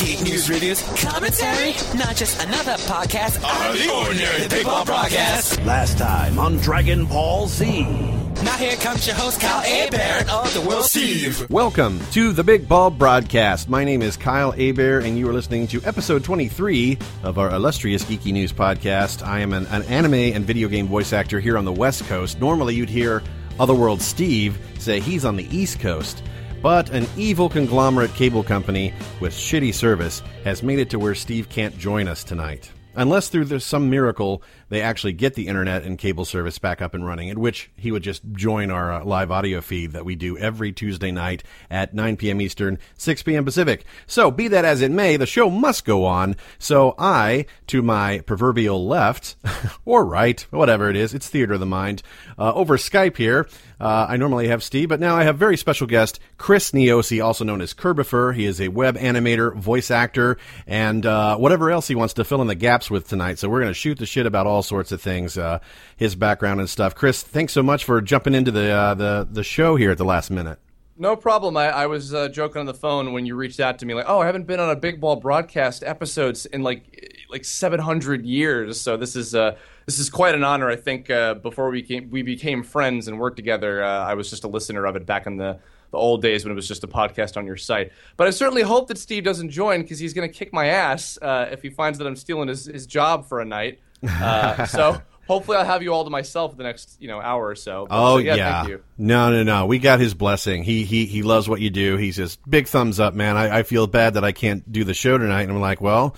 Geek news reviews, commentary, not just another podcast out of the ordinary Big Ball Broadcast. Last time on Dragon Ball Z. Now here comes your host, Kyle Hebert of the World Steve. Welcome to the Big Ball Broadcast. My name is Kyle Hebert, and you are listening to episode 23 of our illustrious Geeky News podcast. I am an, an anime and video game voice actor here on the West Coast. Normally, you'd hear Otherworld Steve say he's on the East Coast. But an evil conglomerate cable company with shitty service has made it to where Steve can't join us tonight. Unless through some miracle they actually get the internet and cable service back up and running, in which he would just join our uh, live audio feed that we do every Tuesday night at 9 p.m. Eastern, 6 p.m. Pacific. So, be that as it may, the show must go on. So, I, to my proverbial left, or right, whatever it is, it's theater of the mind, uh, over Skype here. Uh, I normally have Steve, but now I have very special guest Chris Niosi, also known as Kirbopher. He is a web animator, voice actor, and uh, whatever else he wants to fill in the gaps with tonight. So we're going to shoot the shit about all sorts of things, uh, his background and stuff. Chris, thanks so much for jumping into the uh, the the show here at the last minute. No problem. I, I was uh, joking on the phone when you reached out to me, like, "Oh, I haven't been on a Big Ball broadcast episodes in like like 700 years." So this is uh, this is quite an honor. I think uh, before we became we became friends and worked together, uh, I was just a listener of it back in the the old days when it was just a podcast on your site. But I certainly hope that Steve doesn't join because he's going to kick my ass uh, if he finds that I'm stealing his, his job for a night. Uh, so hopefully I'll have you all to myself the next you know hour or so. But, Oh so, yeah, yeah, thank you. no, no, no. We got his blessing. He he he loves what you do. He says big thumbs up, man. I, I feel bad that I can't do the show tonight, and I'm like, well.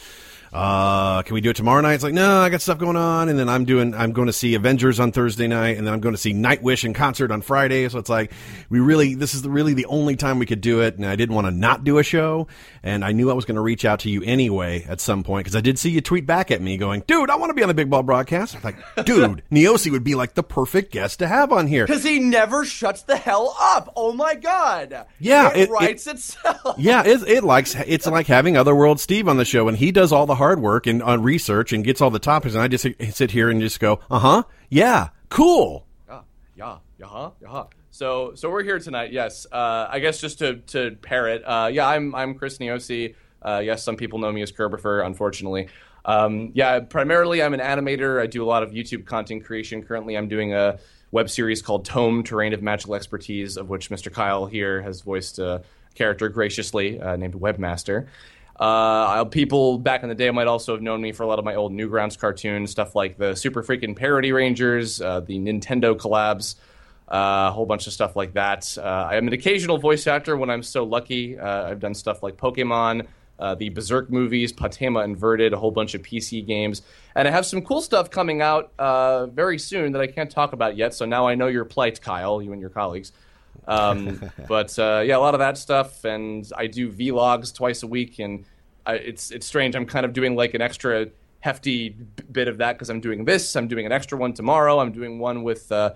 Uh, can we do it tomorrow night? It's like, no, I got stuff going on, and then I'm doing, I'm going to see Avengers on Thursday night, and then I'm going to see Nightwish in concert on Friday. So it's like, we really, this is really the only time we could do it, and I didn't want to not do a show, and I knew I was going to reach out to you anyway at some point because I did see you tweet back at me going, dude, I want to be on the Big Ball broadcast. I'm like, dude, Niosi would be like the perfect guest to have on here. Because he never shuts the hell up. Oh my god. Yeah, it, it- it- writes itself. Yeah, it, it likes it's like having Otherworld Steve on the show, and he does all the hard work and on research and gets all the topics, and I just sit here and just go, uh huh, yeah, cool. Yeah, yeah, yeah, yeah. So, so we're here tonight. Yes, uh, I guess just to to parrot. Uh, yeah, I'm I'm Chris Niosi. Uh, yes, some people know me as Kirbopher, unfortunately. Um, yeah, primarily I'm an animator. I do a lot of YouTube content creation. Currently, I'm doing a web series called Tome: Terrain of Magical Expertise, of which Mr. Kyle here has voiced a character graciously uh, named Webmaster. Uh, people back in the day might also have known me for a lot of my old Newgrounds cartoons, stuff like the Super Freaking Parody Rangers, uh, the Nintendo collabs, uh, a whole bunch of stuff like that. Uh, I am an occasional voice actor when I'm so lucky. Uh, I've done stuff like Pokemon, uh, the Berserk movies, Patema Inverted, a whole bunch of PC games, and I have some cool stuff coming out uh, very soon that I can't talk about yet. So now I know your plight, Kyle, you and your colleagues. Um, but uh, yeah, a lot of that stuff, and I do vlogs twice a week, and I, it's it's strange. I'm kind of doing like an extra hefty bit of that because I'm doing this. I'm doing an extra one tomorrow. I'm doing one with uh,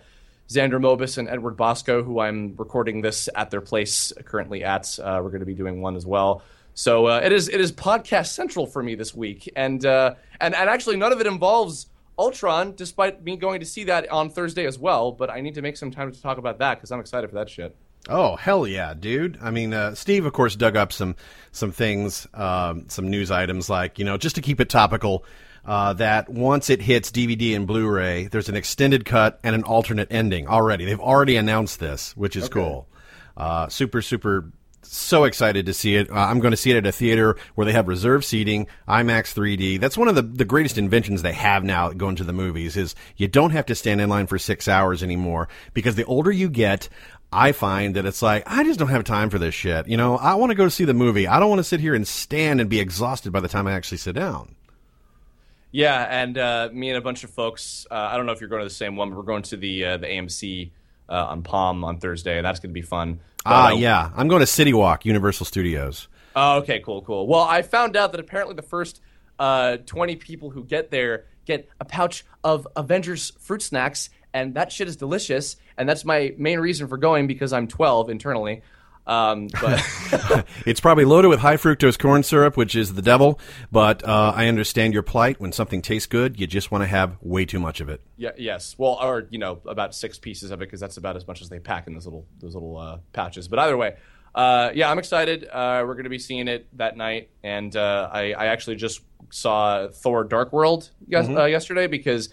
Xander Mobus and Edward Bosco, who I'm recording this at their place currently at. Uh, we're going to be doing one as well. So uh, it is it is podcast central for me this week, and uh, and and actually none of it involves Ultron, despite me going to see that on Thursday as well. But I need to make some time to talk about that because I'm excited for that shit. Oh hell yeah, dude! I mean, uh, Steve, of course, dug up some some things, um, some news items, like you know, just to keep it topical. Uh, that once it hits DVD and Blu-ray, there's an extended cut and an alternate ending already. They've already announced this, which is cool. Uh, super, super, so excited to see it. Uh, I'm going to see it at a theater where they have reserved seating, IMAX 3D. That's one of the, the greatest inventions they have now going to the movies is you don't have to stand in line for six hours anymore because the older you get, I find that it's like, I just don't have time for this shit. You know, I want to go see the movie. I don't want to sit here and stand and be exhausted by the time I actually sit down. Yeah, and uh, me and a bunch of folks. Uh, I don't know if you're going to the same one, but we're going to the uh, the AMC uh, on Palm on Thursday, and that's going to be fun. Ah, uh, yeah. I'm going to City Walk, Universal Studios. Oh, okay, cool, cool. Well, I found out that apparently the first uh, 20 people who get there get a pouch of Avengers fruit snacks, and that shit is delicious. And that's my main reason for going because I'm 12 internally. Um, but It's probably loaded with high fructose corn syrup, which is the devil, but uh, I understand your plight. When something tastes good, you just want to have way too much of it. yeah, yes, well, or you know, about six pieces of it because that's about as much as they pack in those little those little uh, pouches. But either way, uh, yeah, I'm excited. Uh, we're going to be seeing it that night, and uh, I, I actually just saw Thor: Dark World yes, uh, yesterday because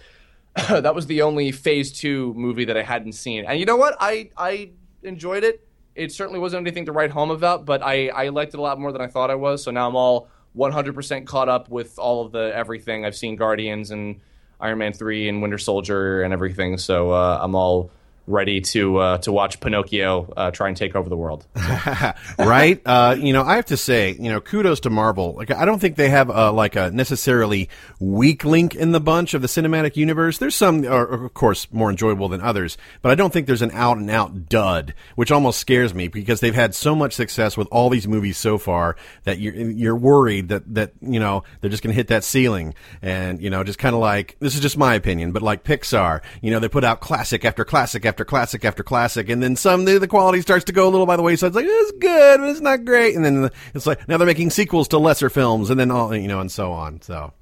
that was the only Phase Two movie that I hadn't seen. And you know what? I I enjoyed it. It certainly wasn't anything to write home about, but I I liked it a lot more than I thought I was. So now I'm all 100% caught up with all of the everything. I've seen Guardians and Iron Man three and Winter Soldier and everything. So uh, I'm all ready to uh, to watch Pinocchio uh, try and take over the world. right? Uh, you know, I have to say, you know, kudos to Marvel. Like, I don't think they have a, like a necessarily weak link in the bunch of the cinematic universe. There's some, are, of course, more enjoyable than others, but I don't think there's an out and out dud, which almost scares me because they've had so much success with all these movies so far that you're you're worried that that you know they're just going to hit that ceiling, and you know, just kind of like this is just my opinion, but like Pixar, you know, they put out classic after classic after classic after classic, and then some the, the quality starts to go a little by the wayside. It's like it's good, but it's not great, and then it's like now they're making sequels to lesser films, and then all you know, and so on. So.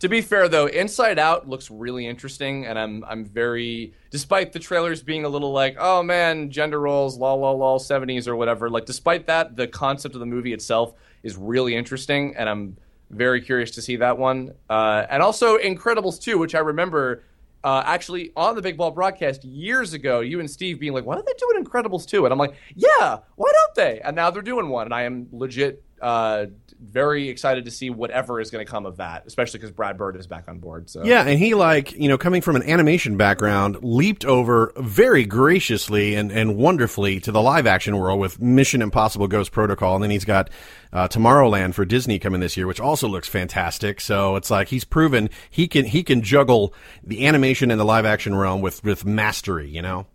To be fair, though, Inside Out looks really interesting, and I'm I'm very, despite the trailers being a little like, oh man, gender roles, lol, lol, lol, 70s or whatever. Like, despite that, the concept of the movie itself is really interesting, and I'm very curious to see that one. Uh, and also Incredibles 2, which I remember uh, actually on the Big Ball broadcast years ago, you and Steve being like, why don't they do an Incredibles 2? And I'm like, yeah, why don't they? And now they're doing one, and I am legit uh, very excited to see whatever is going to come of that, especially because Brad Bird is back on board. So Yeah, and he like you know coming from an animation background, leaped over very graciously and and wonderfully to the live action world with Mission Impossible: Ghost Protocol, and then he's got uh, Tomorrowland for Disney coming this year, which also looks fantastic. So it's like he's proven he can he can juggle the animation and the live action realm with with mastery. You know.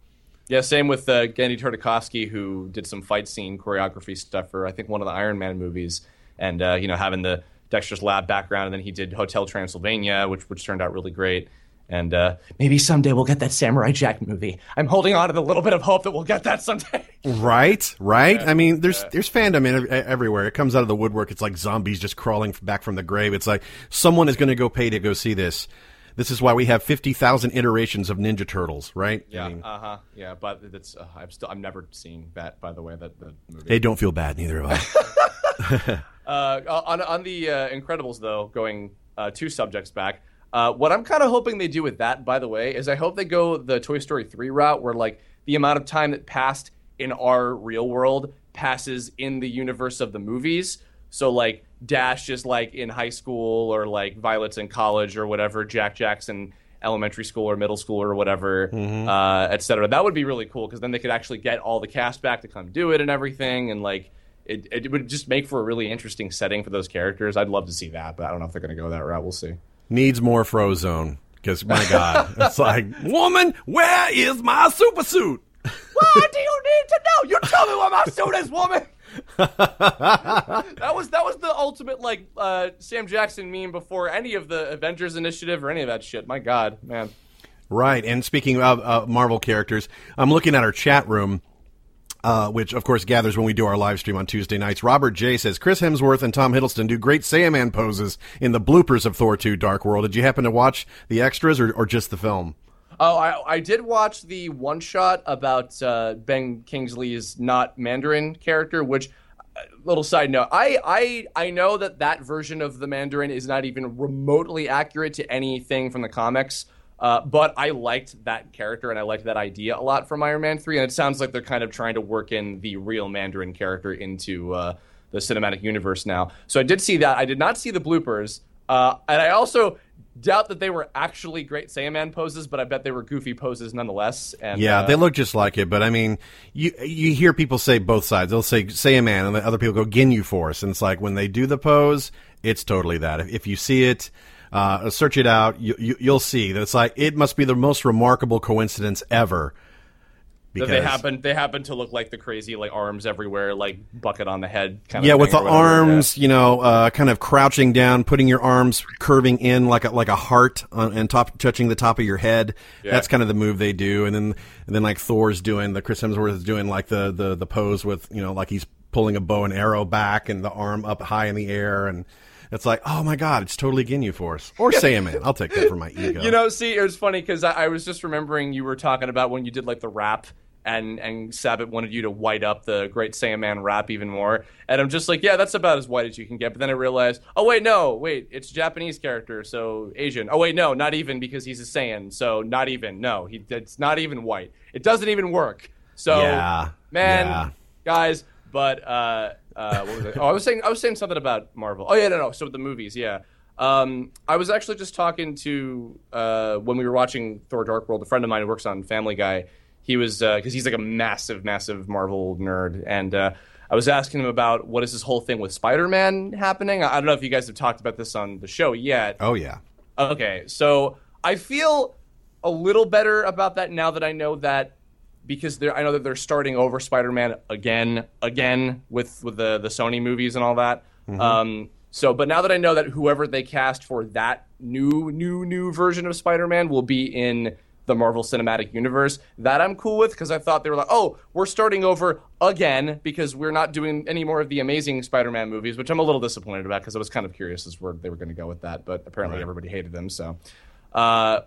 Yeah, same with uh, Genndy Tartakovsky, who did some fight scene choreography stuff for I think one of the Iron Man movies, and uh, you know having the Dexter's Lab background, and then he did Hotel Transylvania, which which turned out really great. And uh, maybe someday we'll get that Samurai Jack movie. I'm holding on to the little bit of hope that we'll get that someday. Right, right. I mean, there's there's fandom in, everywhere. It comes out of the woodwork. It's like zombies just crawling back from the grave. It's like someone is going to go pay to go see this. This is why we have fifty thousand iterations of Ninja Turtles, right? Yeah, I mean, uh huh. Yeah, but it's uh, I'm still I'm never seeing that. By the way, that the movie. hey, don't feel bad. Neither of I. Uh, on on the uh, Incredibles though, going uh, two subjects back. Uh, what I'm kind of hoping they do with that, by the way, is I hope they go the Toy Story 3 route where like the amount of time that passed in our real world passes in the universe of the movies. So like Dash is like in high school or like Violet's in college or whatever, Jack Jackson elementary school or middle school or whatever, uh, et cetera. That would be really cool because then they could actually get all the cast back to come do it and everything. And like, it, it would just make for a really interesting setting for those characters. I'd love to see that, but I don't know if they're going to go that route. We'll see. Needs more Frozone because my God, it's like woman, where is my super suit? What do you need to know? You tell me what my suit is, woman. that was that was the ultimate like uh, Sam Jackson meme before any of the Avengers Initiative or any of that shit. My God, man. Right. And speaking of uh, Marvel characters, I'm looking at our chat room. Uh, which of course gathers when we do our live stream on Tuesday nights. Robert J says Chris Hemsworth and Tom Hiddleston do great Saiyaman poses in the bloopers of Thor 2 Dark World. Did you happen to watch the extras or, or just the film? Oh, I, I did watch the one shot about uh, Ben Kingsley's not Mandarin character, which uh, little side note I, I i know that that version of the mandarin is not even remotely accurate to anything from the comics uh, but i liked that character and i liked that idea a lot from iron man 3 and it sounds like they're kind of trying to work in the real mandarin character into uh, the cinematic universe now. So i did see that. I did not see the bloopers uh, and i also doubt that they were actually great Saiyaman poses, but I bet they were goofy poses nonetheless. And Yeah, uh, they look just like it, but I mean, you you hear people say both sides. They'll say Saiyaman, and the other people go Ginyu Force, and it's like when they do the pose, it's totally that. If, if you see it, uh, search it out, you, you, you'll see that it's like it must be the most remarkable coincidence ever. That they happen they happen to look like the crazy like arms everywhere, like bucket on the head. Kind yeah, of with the arms, you know, uh, kind of crouching down, putting your arms curving in like a, like a heart on, and top touching the top of your head. Yeah. That's kind of the move they do, and then and then like Thor's doing the Chris Hemsworth is doing like the the the pose with you know like he's pulling a bow and arrow back and the arm up high in the air and. It's like, oh my god, it's totally Ginyu Force or Saiyaman. I'll take that for my ego. You know, see, it was funny because I, I was just remembering you were talking about when you did like the rap and and Sabat wanted you to white up the Great Saiyaman rap even more. And I'm just like, yeah, that's about as white as you can get. But then I realized, oh wait, no, wait, it's Japanese character, so Asian. Oh wait, no, not even because he's a Saiyan, so not even. No, he it's not even white. It doesn't even work. So Yeah, man, yeah. guys, but uh, uh, what was I? Oh, I was saying I was saying something about Marvel. Oh yeah, no, no. So the movies, yeah. Um, I was actually just talking to uh, when we were watching Thor: Dark World. A friend of mine who works on Family Guy. He was because he's like a massive, massive Marvel nerd, and uh, I was asking him about what is this whole thing with Spider-Man happening. I, I don't know if you guys have talked about this on the show yet. Oh yeah. Okay, so I feel a little better about that now that I know that because they're I know that they're starting over Spider-Man again, again with with the the Sony movies and all that. Um, so, but now that I know that whoever they cast for that new new new version of Spider-Man will be in the Marvel Cinematic Universe, that I'm cool with because I thought they were like, oh, we're starting over again because we're not doing any more of the Amazing Spider-Man movies, which I'm a little disappointed about because I was kind of curious as where they were going to go with that, but apparently everybody hated them. So, uh,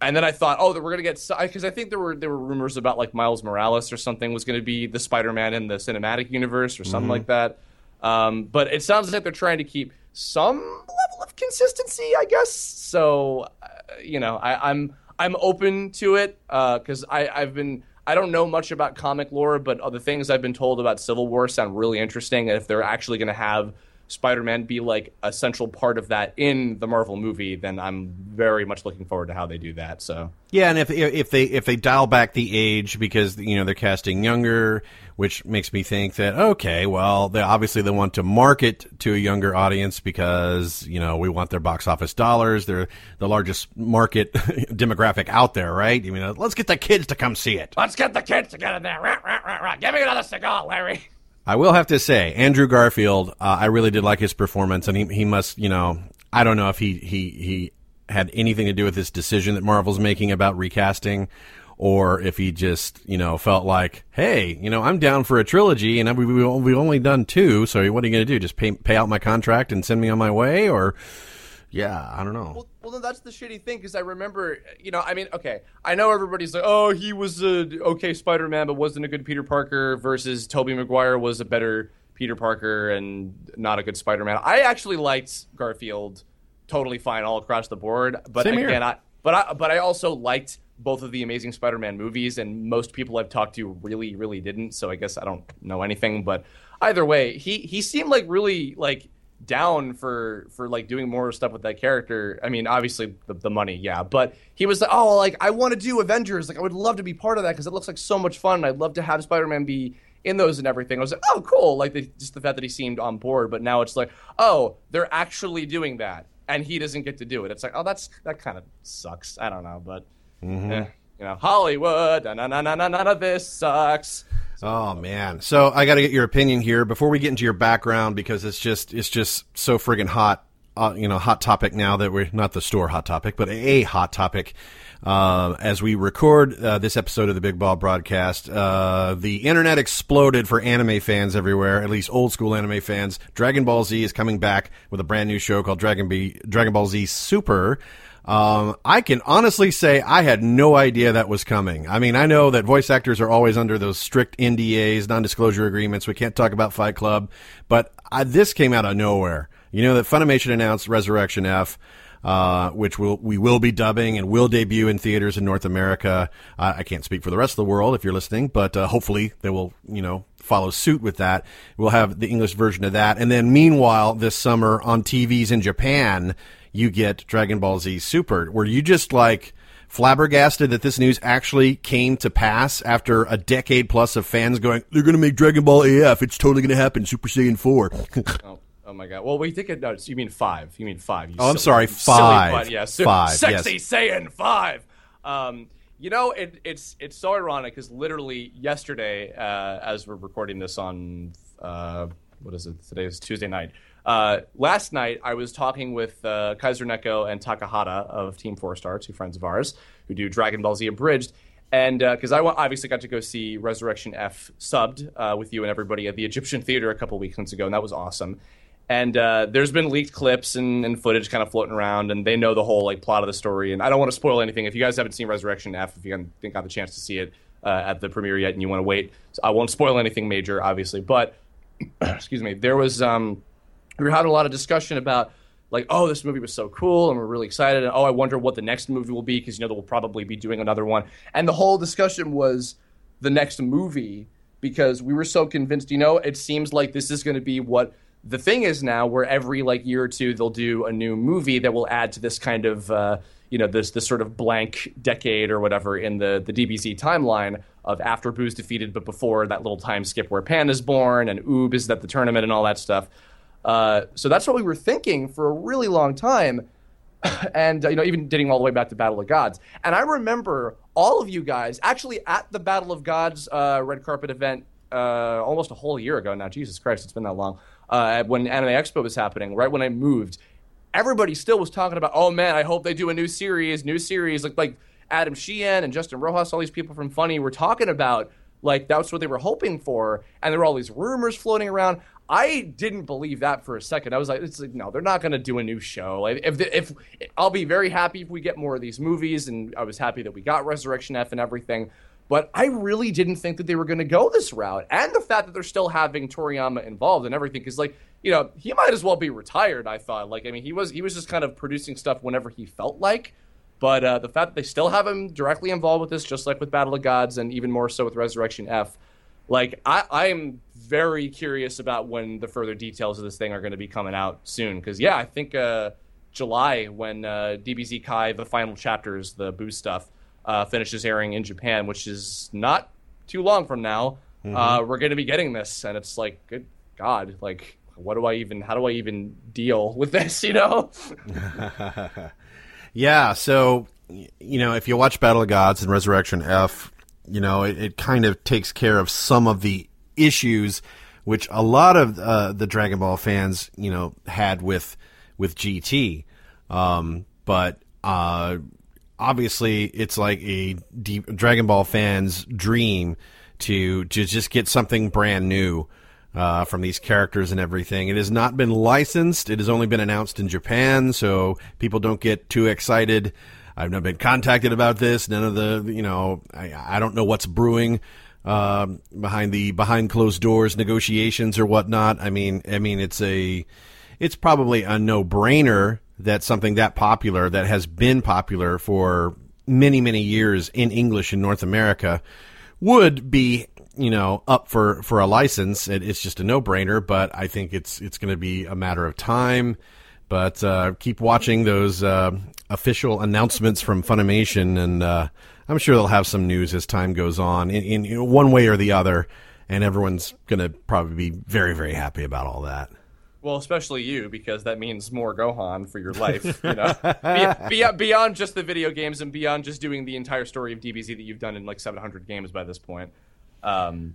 and then I thought, oh, that we're gonna get because I think there were there were rumors about like Miles Morales or something was going to be the Spider-Man in the cinematic universe or something like that. Um, but it sounds like they're trying to keep some level of consistency, I guess. So, uh, you know, I, I'm I'm open to it uh, because I I've been I don't know much about comic lore, but the things I've been told about Civil War sound really interesting. And if they're actually going to have Spider-Man be like a central part of that in the Marvel movie, then I'm very much looking forward to how they do that. So Yeah, and if if they if they dial back the age because you know they're casting younger, which makes me think that okay, well, they obviously they want to market to a younger audience because you know we want their box office dollars. They're the largest market demographic out there, right? I mean, let's get the kids to come see it. let's get the kids to get in there. Rah, rah, rah, rah. Give me another cigar, Larry. I will have to say, Andrew Garfield, uh, I really did like his performance, and he he must, you know, I don't know if he he he had anything to do with this decision that Marvel's making about recasting, or if he just, you know, felt like, hey, you know, I'm down for a trilogy, and we we we've only done two, so what are you going to do? Just pay pay out my contract and send me on my way, or yeah, I don't know. Well, well, then that's the shitty thing because I remember, you know, I mean, okay, I know everybody's like, oh, he was a okay Spider-Man, but wasn't a good Peter Parker. Versus Tobey Maguire was a better Peter Parker and not a good Spider-Man. I actually liked Garfield totally fine all across the board, but Same here. I but I but I also liked both of the Amazing Spider-Man movies, and most people I've talked to really, really didn't. So I guess I don't know anything, but either way, he he seemed like really like down for for like doing more stuff with that character. I mean, obviously the, the money, yeah, but he was like, oh, like I want to do Avengers. Like I would love to be part of that because it looks like so much fun. I'd love to have Spider-Man be in those and everything. I was like, oh, cool. Like the, just the fact that he seemed on board. But now it's like, oh, they're actually doing that, and he doesn't get to do it. It's like, oh, that's that kind of sucks. I don't know, but eh, you know, Hollywood. Na na na na of this sucks. Oh man! So I got to get your opinion here before we get into your background because it's just it's just so friggin' hot. Uh, you know, hot topic now that we're not the store hot topic, but a hot topic. Uh, as we record uh, this episode of the Big Ball broadcast, uh, the internet exploded for anime fans everywhere, at least old school anime fans. Dragon Ball Z is coming back with a brand new show called Dragon, B- Dragon Ball Z Super. Um, I can honestly say I had no idea that was coming. I mean, I know that voice actors are always under those strict NDAs, non-disclosure agreements. We can't talk about Fight Club, but I, this came out of nowhere. You know that Funimation announced Resurrection F, uh, which will we will be dubbing and will debut in theaters in North America. I can't speak for the rest of the world if you're listening, but uh, hopefully they will, you know, follow suit with that. We'll have the English version of that, and then meanwhile, this summer on TVs in Japan, you get Dragon Ball Z Super. Were you just like? flabbergasted that this news actually came to pass after a decade plus of fans going, they're going to make Dragon Ball AF. It's totally going to happen. Super Saiyan 4. Oh, oh my god. Well, we think it. No, you mean five. You mean five. You Oh, I'm silly- sorry, silly five. butt. Yeah, Five, Sexy yes. Saiyan five. Um, you know, it, it's it's so ironic because literally yesterday, uh, as we're recording this on uh, what is it? Today is Tuesday night. Uh, last night, I was talking with uh, Kaiser Neko and Takahata of Team Four Star, two friends of ours who do Dragon Ball Z Abridged. And because I obviously got to go see Resurrection F subbed uh, with you and everybody at the Egyptian Theater a couple weekends ago, and that was awesome. And uh, there's been leaked clips and, and footage kind of floating around, and they know the whole like plot of the story. And I don't want to spoil anything. If you guys haven't seen Resurrection F, if you haven't got the chance to see it, uh, at the premiere yet, and you want to wait. So I won't spoil anything major, obviously, but excuse me, there was um, we were having a lot of discussion about like, oh, this movie was so cool, and we're really excited, and oh, I wonder what the next movie will be because you know they will probably be doing another one, and the whole discussion was the next movie because we were so convinced. You know, it seems like this is going to be what the thing is now, where every like year or two they'll do a new movie that will add to this kind of uh, you know this this sort of blank decade or whatever in the the DBZ timeline of after Boo's defeated, but before that little time skip where Pan is born and Oob is at the tournament and all that stuff. Uh, so that's what we were thinking for a really long time. and uh, you know even dating all the way back to Battle of Gods. And I remember all of you guys actually at the Battle of Gods uh, red carpet event uh, almost a whole year ago now. Jesus Christ, it's been that long. Uh, when Anime Expo was happening, right when I moved, everybody still was talking about, oh man, I hope they do a new series, new series. Like like Adam Sheehan and Justin Rojas, all these people from Funny were talking about like that's what they were hoping for, and there were all these rumors floating around. I didn't believe that for a second. I was like, it's like no, they're not going to do a new show. Like, if if I'll be very happy if we get more of these movies, and I was happy that we got Resurrection F and everything. But I really didn't think that they were going to go this route, and the fact that they're still having Toriyama involved and everything, because like you know he might as well be retired. I thought, like I mean, he was he was just kind of producing stuff whenever he felt like. But uh, the fact that they still have him directly involved with this, just like with Battle of Gods, and even more so with Resurrection F, like I, am very curious about when the further details of this thing are going to be coming out soon. Because yeah, I think uh, July when uh, DBZ Kai the final chapters, the Boo stuff, uh, finishes airing in Japan, which is not too long from now. Mm-hmm. Uh, we're going to be getting this, and it's like, good God, like what do I even? How do I even deal with this? You know? yeah. So you know, if you watch Battle of Gods and Resurrection F, you know, it, it kind of takes care of some of the issues which a lot of uh, the Dragon Ball fans, you know, had with with GT. Um, but uh, obviously, it's like a deep Dragon Ball fans' dream to to just get something brand new. Uh, from these characters and everything. It has not been licensed. It has only been announced in Japan, so people don't get too excited. I've not been contacted about this. None of the, you know, I, I don't know what's brewing uh, behind the behind closed doors negotiations or whatnot. I mean, I mean, it's a, it's probably a no brainer that something that popular that has been popular for many many years in English in North America would be you know up for for a license. It, it's just a no brainer, but I think it's it's going to be a matter of time. But uh, keep watching those uh, official announcements from Funimation and. Uh, I'm sure they'll have some news as time goes on in, in, in one way or the other, and everyone's going to probably be very, very happy about all that. Well, especially you, because that means more Gohan for your life. You know, Be- beyond, beyond just the video games and beyond just doing the entire story of DBZ that you've done in like 700 games by this point. Um,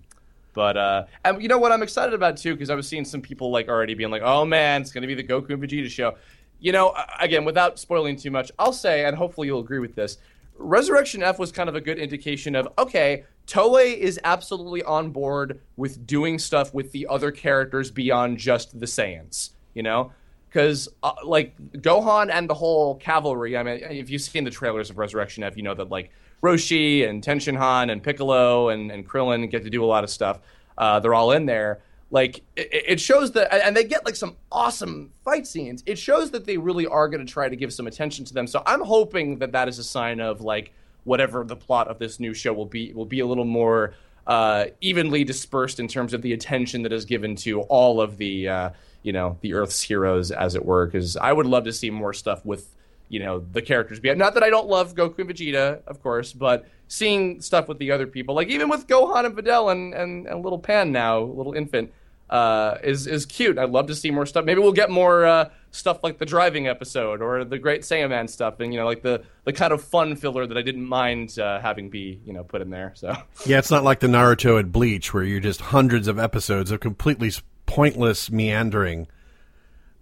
but uh, and you know what I'm excited about too, because I was seeing some people like already being like, "Oh man, it's going to be the Goku and Vegeta show." You know, again, without spoiling too much, I'll say, and hopefully you'll agree with this. Resurrection F was kind of a good indication of okay, Toei is absolutely on board with doing stuff with the other characters beyond just the Saiyans, you know? Because, uh, like, Gohan and the whole cavalry, I mean, if you've seen the trailers of Resurrection F, you know that, like, Roshi and Tenshinhan and Piccolo and, and Krillin get to do a lot of stuff. Uh, they're all in there like it, it, shows that and they get like some awesome fight scenes it shows that they really are going to try to give some attention to them so i'm hoping that that is a sign of like whatever the plot of this new show will be will be a little more uh, evenly dispersed in terms of the attention that is given to all of the uh, you know the earth's heroes as it were because i would love to see more stuff with you know the characters not that i don't love goku and vegeta of course but seeing stuff with the other people like even with gohan and videl and, and, and little pan now little infant uh, is is cute. I'd love to see more stuff. Maybe we'll get more uh, stuff like the driving episode or the Great Saiyaman stuff, and you know, like the the kind of fun filler that I didn't mind uh, having be you know put in there. So yeah, it's not like the Naruto at Bleach where you're just hundreds of episodes of completely pointless meandering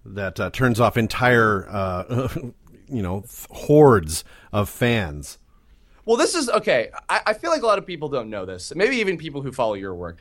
that uh, turns off entire uh, you know hordes of fans. Well, this is okay. I, I feel like a lot of people don't know this. Maybe even people who follow your work.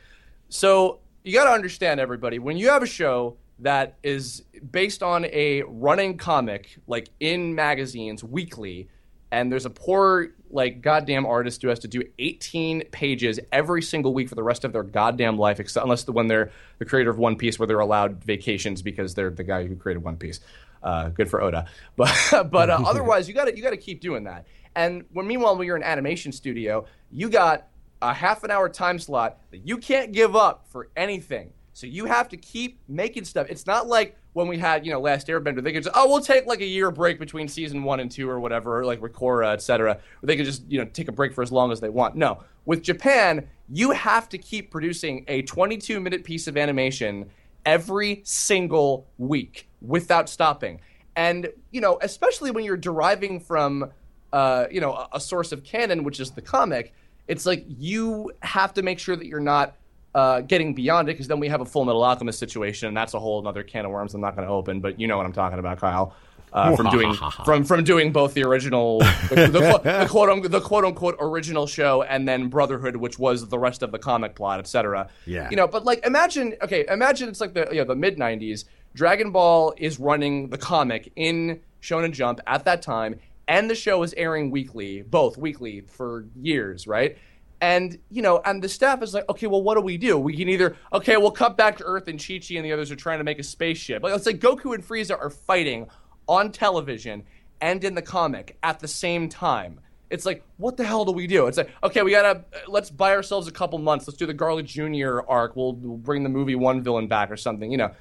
So you got to understand, everybody, when you have a show that is based on a running comic, like in magazines weekly, and there's a poor like goddamn artist who has to do 18 pages every single week for the rest of their goddamn life, except unless the, when they're the creator of One Piece, where they're allowed vacations because they're the guy who created One Piece. Uh, good for Oda, but but uh, otherwise you got to you got to keep doing that. And when meanwhile when you're an animation studio, you got a half an hour time slot that you can't give up for anything. So you have to keep making stuff. It's not like when we had, you know, Last Airbender, they could just, oh, we'll take like a year break between season one and two or whatever, like Korra, et cetera. They could just, you know, take a break for as long as they want. No. With Japan, you have to keep producing a 22 minute piece of animation every single week without stopping. And, you know, especially when you're deriving from, uh, you know, a, a source of canon, which is the comic, it's like you have to make sure that you're not uh, getting beyond it because then we have a Full Metal Alchemist situation, and that's a whole other can of worms I'm not going to open. But you know what I'm talking about, Kyle. Uh, from doing from from doing both the original the, the, the, quote the quote unquote original show and then Brotherhood, which was the rest of the comic plot, etc. Yeah, you know, but like imagine okay, imagine it's like the you know the mid '90s. Dragon Ball is running the comic in Shonen Jump at that time, and the show is airing weekly, both weekly for years, right? And you know, and the staff is like, okay, well, what do we do? We can either, okay, we'll cut back to Earth, and Chi Chi and the others are trying to make a spaceship. Like, let's say Goku and Frieza are fighting on television and in the comic at the same time. It's like, what the hell do we do? It's like, okay, we gotta let's buy ourselves a couple months. Let's do the Garlic Jr. arc. We'll, we'll bring the movie one villain back or something. You know,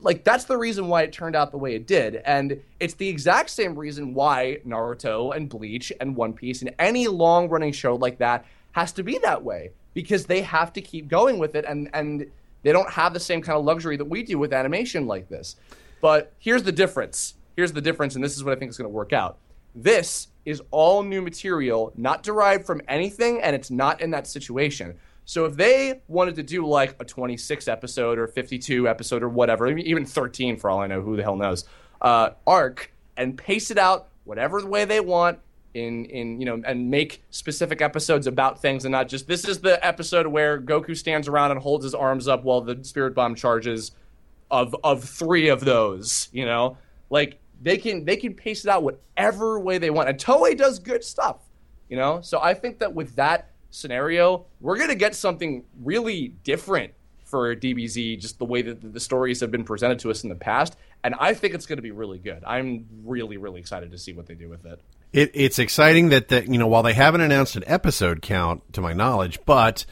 like that's the reason why it turned out the way it did and it's the exact same reason why naruto and bleach and one piece and any long running show like that has to be that way because they have to keep going with it and and they don't have the same kind of luxury that we do with animation like this. But here's the difference. Here's the difference and this is what I think is going to work out. This is all new material, not derived from anything and it's not in that situation. So if they wanted to do like a 26 episode or 52 episode or whatever, even 13 for all I know, who the hell knows, uh, arc and pace it out whatever way they want, in in you know and make specific episodes about things and not just this is the episode where Goku stands around and holds his arms up while the spirit bomb charges of of 3 of those, you know? Like they can they can pace it out whatever way they want. And Toei does good stuff, you know? So I think that with that scenario, we're going to get something really different for DBZ, just the way that the stories have been presented to us in the past. And I think it's going to be really good. I'm really, really excited to see what they do with it. It, it's exciting that the, you know while they haven't announced an episode count to my knowledge, but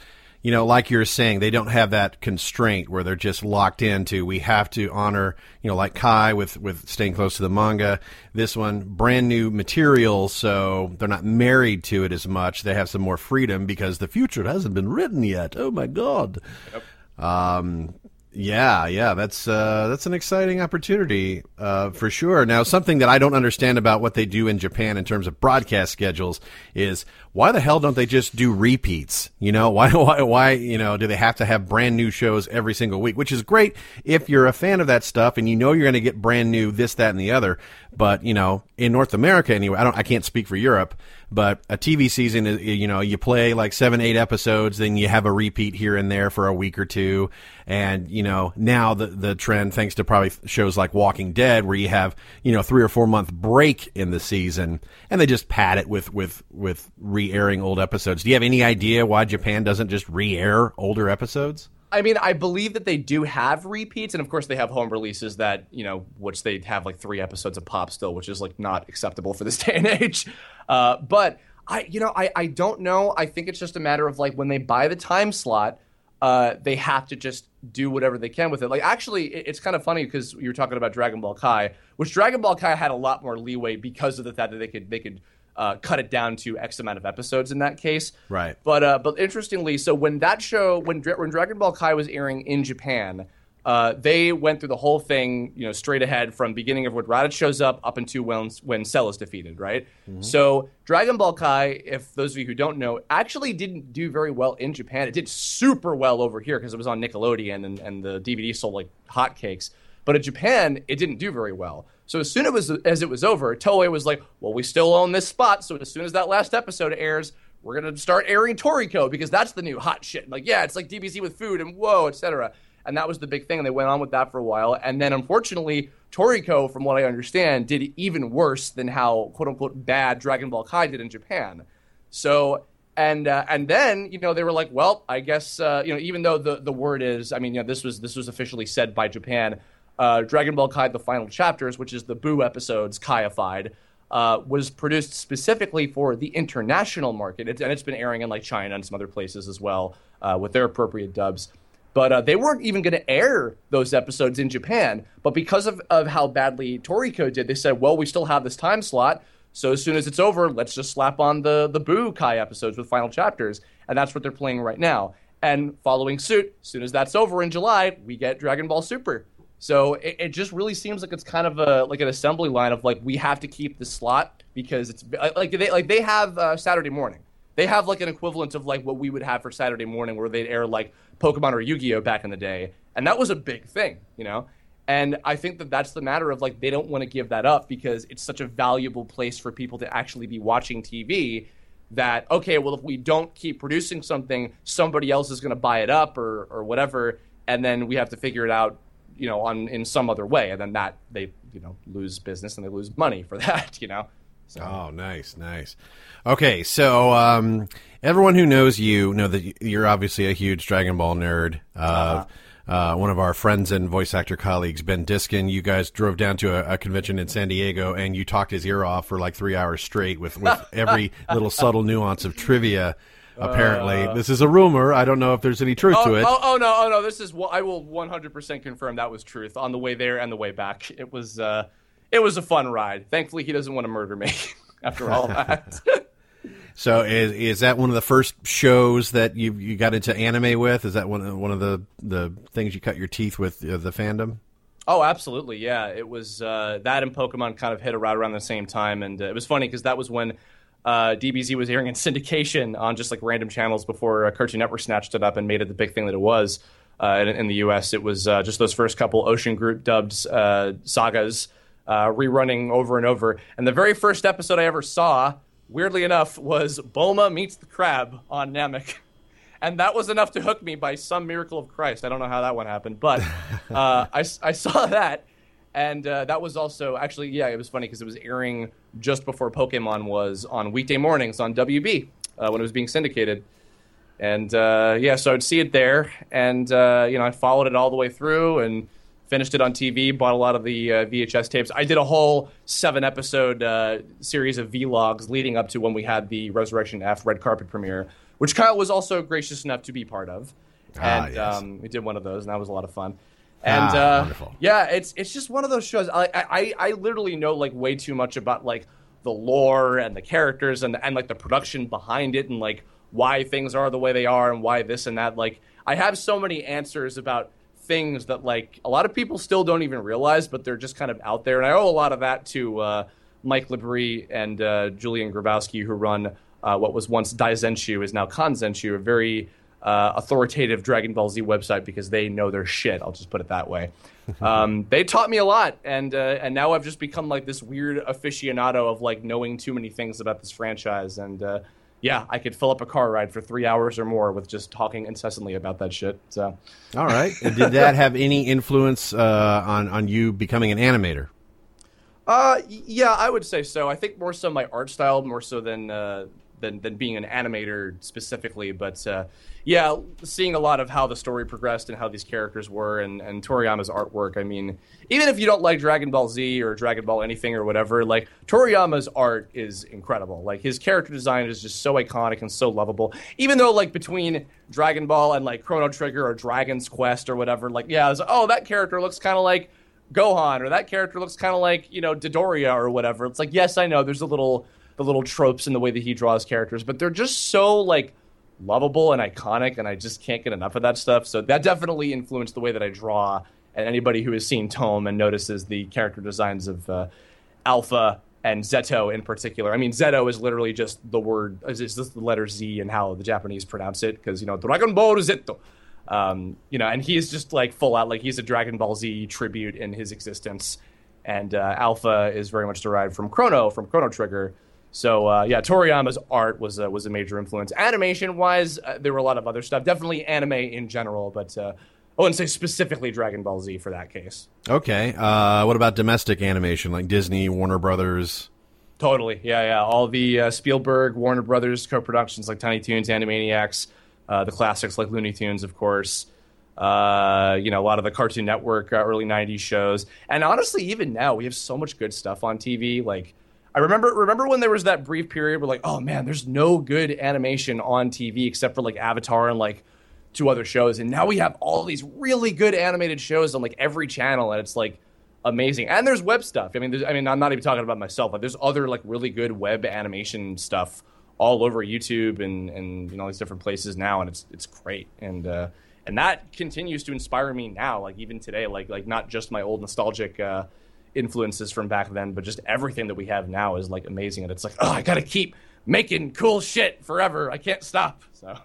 you know, like you're saying, they don't have that constraint where they're just locked into. We have to honor, you know, like Kai with with staying close to the manga. This one, brand new material, so they're not married to it as much. They have some more freedom because the future hasn't been written yet. Oh my god. Yep. Um, yeah, yeah, that's uh, that's an exciting opportunity uh, for sure. Now, something that I don't understand about what they do in Japan in terms of broadcast schedules is why the hell don't they just do repeats? You know, why why why you know do they have to have brand new shows every single week? Which is great if you're a fan of that stuff and you know you're going to get brand new this, that, and the other. But you know, in North America anyway, I don't, I can't speak for Europe. But a TV season is, you know, you play like seven, eight episodes, then you have a repeat here and there for a week or two. And, you know, now the, the trend, thanks to probably shows like Walking Dead, where you have, you know, three or four month break in the season and they just pad it with, with, with re airing old episodes. Do you have any idea why Japan doesn't just re air older episodes? I mean, I believe that they do have repeats, and of course they have home releases that you know, which they have like three episodes of pop still, which is like not acceptable for this day and age. Uh, but I, you know, I, I don't know. I think it's just a matter of like when they buy the time slot, uh, they have to just do whatever they can with it. Like actually, it, it's kind of funny because you were talking about Dragon Ball Kai, which Dragon Ball Kai had a lot more leeway because of the fact that they could they could uh, cut it down to X amount of episodes in that case. Right. But uh, but interestingly, so when that show when when Dragon Ball Kai was airing in Japan, uh, they went through the whole thing, you know, straight ahead from beginning of when Raditz shows up up into when when Cell is defeated, right? Mm-hmm. So Dragon Ball Kai, if those of you who don't know, actually didn't do very well in Japan. It did super well over here because it was on Nickelodeon and, and the DVD sold like hotcakes. But in Japan, it didn't do very well. So as soon as, as it was over, Toei was like, well, we still own this spot. So as soon as that last episode airs, we're going to start airing Toriko because that's the new hot shit. Like, yeah, it's like DBZ with food and whoa, etc. and that was the big thing. And they went on with that for a while, and then unfortunately, Toriko, from what I understand, did even worse than how quote unquote bad Dragon Ball Kai did in Japan. So and uh, and then you know they were like, well, I guess uh, you know even though the the word is, I mean, you know, this was this was officially said by Japan. Uh, Dragon Ball Kai: The Final Chapters, which is the Buu episodes Kaiified, uh, was produced specifically for the international market, and it's been airing in like China and some other places as well uh, with their appropriate dubs. But uh, they weren't even going to air those episodes in Japan. But because of, of how badly Toriko did, they said, well, we still have this time slot. So as soon as it's over, let's just slap on the the Buu Kai episodes with final chapters, and that's what they're playing right now. And following suit, as soon as that's over in July, we get Dragon Ball Super. So it, it just really seems like it's kind of a like an assembly line of like we have to keep the slot because it's like they like they have uh, Saturday morning. They have like an equivalent of like what we would have for Saturday morning, where they'd air like Pokemon or Yu Gi Oh back in the day, and that was a big thing, you know. And I think that that's the matter of like they don't want to give that up because it's such a valuable place for people to actually be watching TV that okay, well if we don't keep producing something, somebody else is going to buy it up or or whatever and then we have to figure it out, you know, on in some other way and then that they, you know, lose business and they lose money for that, you know. So. Oh, nice, nice. Okay, so um, everyone who knows you know that you're obviously a huge Dragon Ball nerd. Uh, uh-huh uh, one of our friends and voice actor colleagues, Ben Diskin. You guys drove down to a, a, convention in San Diego and you talked his ear off for like three hours straight with, with every little subtle nuance of trivia. Apparently, uh, this is a rumor. I don't know if there's any truth oh, to it. Oh, oh, no, oh no! This is I will 100% confirm that was truth on the way there and the way back. It was uh, it was a fun ride. Thankfully, he doesn't want to murder me after all that. So is is that one of the first shows that you you got into anime with? Is that one of, one of the the things you cut your teeth with uh, the fandom? Oh, absolutely, yeah. It was uh, that and Pokemon kind of hit right around the same time, and uh, it was funny because that was when uh, DBZ was airing in syndication on just like random channels before uh, Cartoon Network snatched it up and made it the big thing that it was uh, in, in, the U.S. It was just those first couple Ocean Group dubbed sagas rerunning over and over, and the very first episode I ever saw weirdly enough, was Bulma meets the crab on Namek. And that was enough to hook me by some miracle of Christ. I don't know how that one happened, but uh, I, I saw that. And uh, that was also, actually, yeah, it was funny because it was airing just before Pokemon was on weekday mornings on WB uh, when it was being syndicated. And uh, yeah, so I'd see it there. And, uh, you know, I followed it all the way through and finished it on TV, bought a lot of the uh, VHS tapes. I did a whole seven episode uh, series of vlogs leading up to when we had the Resurrection F red carpet premiere, which Kyle was also gracious enough to be part of. Ah, and yes. um, we did one of those, and that was a lot of fun. And ah, uh, yeah, it's it's just one of those shows. I, I I literally know like way too much about like the lore and the characters and and like the production behind it and like why things are the way they are and why this and that. Like I have so many answers about things that like a lot of people still don't even realize, but they're just kind of out there. And I owe a lot of that to uh, Mike Labrie and uh, Julian Grabowski, who run uh, what was once Daizenshuu, is now Kanzenshuu, a very uh, authoritative Dragon Ball Z website because they know their shit. I'll just put it that way. Um, they taught me a lot, and uh, and now I've just become like this weird aficionado of like knowing too many things about this franchise and uh, yeah, I could fill up a car ride for three hours or more with just talking incessantly about that shit. So, all right. Did that have any influence uh, on on you becoming an animator? Uh, yeah, I would say so. I think more so my art style, more so than uh, than than being an animator specifically. But uh, yeah, seeing a lot of how the story progressed and how these characters were, and and Toriyama's artwork. I mean, even if you don't like Dragon Ball Z or Dragon Ball anything or whatever, like Toriyama's art is incredible. Like his character design is just so iconic and so lovable. Even though like between Dragon Ball and like Chrono Trigger or Dragon's Quest or whatever, like yeah, oh that character looks kind of like. Gohan or that character looks kind of like you know Dodoria or whatever. It's like yes, I know there's a little the little tropes in the way that he draws characters, but they're just so like lovable and iconic, and I just can't get enough of that stuff. So that definitely influenced the way that I draw. And anybody who has seen Tome and notices the character designs of uh, Alpha and Zeto in particular. I mean, Zeto is literally just the word, is just the letter Z and how the Japanese pronounce it, because, you know, Dragon Ball Zeto. Um, you know, and he's just like full out, like he's a Dragon Ball Z tribute in his existence. And uh, Alpha is very much derived from Chrono, from Chrono Trigger. So uh, yeah, Toriyama's art was was a major influence. Animation wise, uh, there were a lot of other stuff. Definitely anime in general, but uh, Oh, and say specifically Dragon Ball Z for that case. Okay. Uh, what about domestic animation like Disney, Warner Brothers? Totally. Yeah, yeah. All the uh, Spielberg, Warner Brothers co-productions like Tiny Toons, Animaniacs, uh, the classics like Looney Tunes, of course. Uh, you know, a lot of the Cartoon Network uh, early '90s shows, and honestly, even now we have so much good stuff on TV. Like, I remember remember when there was that brief period where like, oh man, there's no good animation on TV except for like Avatar and like two other shows, and now we have all these really good animated shows on like every channel, and it's like amazing. And there's web stuff. I mean, I mean, I'm not even talking about myself. but there's other like really good web animation stuff all over YouTube and and you know all these different places now, and it's it's great. And uh, and that continues to inspire me now, like even today, like like not just my old nostalgic. Uh, influences from back then but just everything that we have now is like amazing and it's like oh i gotta keep making cool shit forever i can't stop so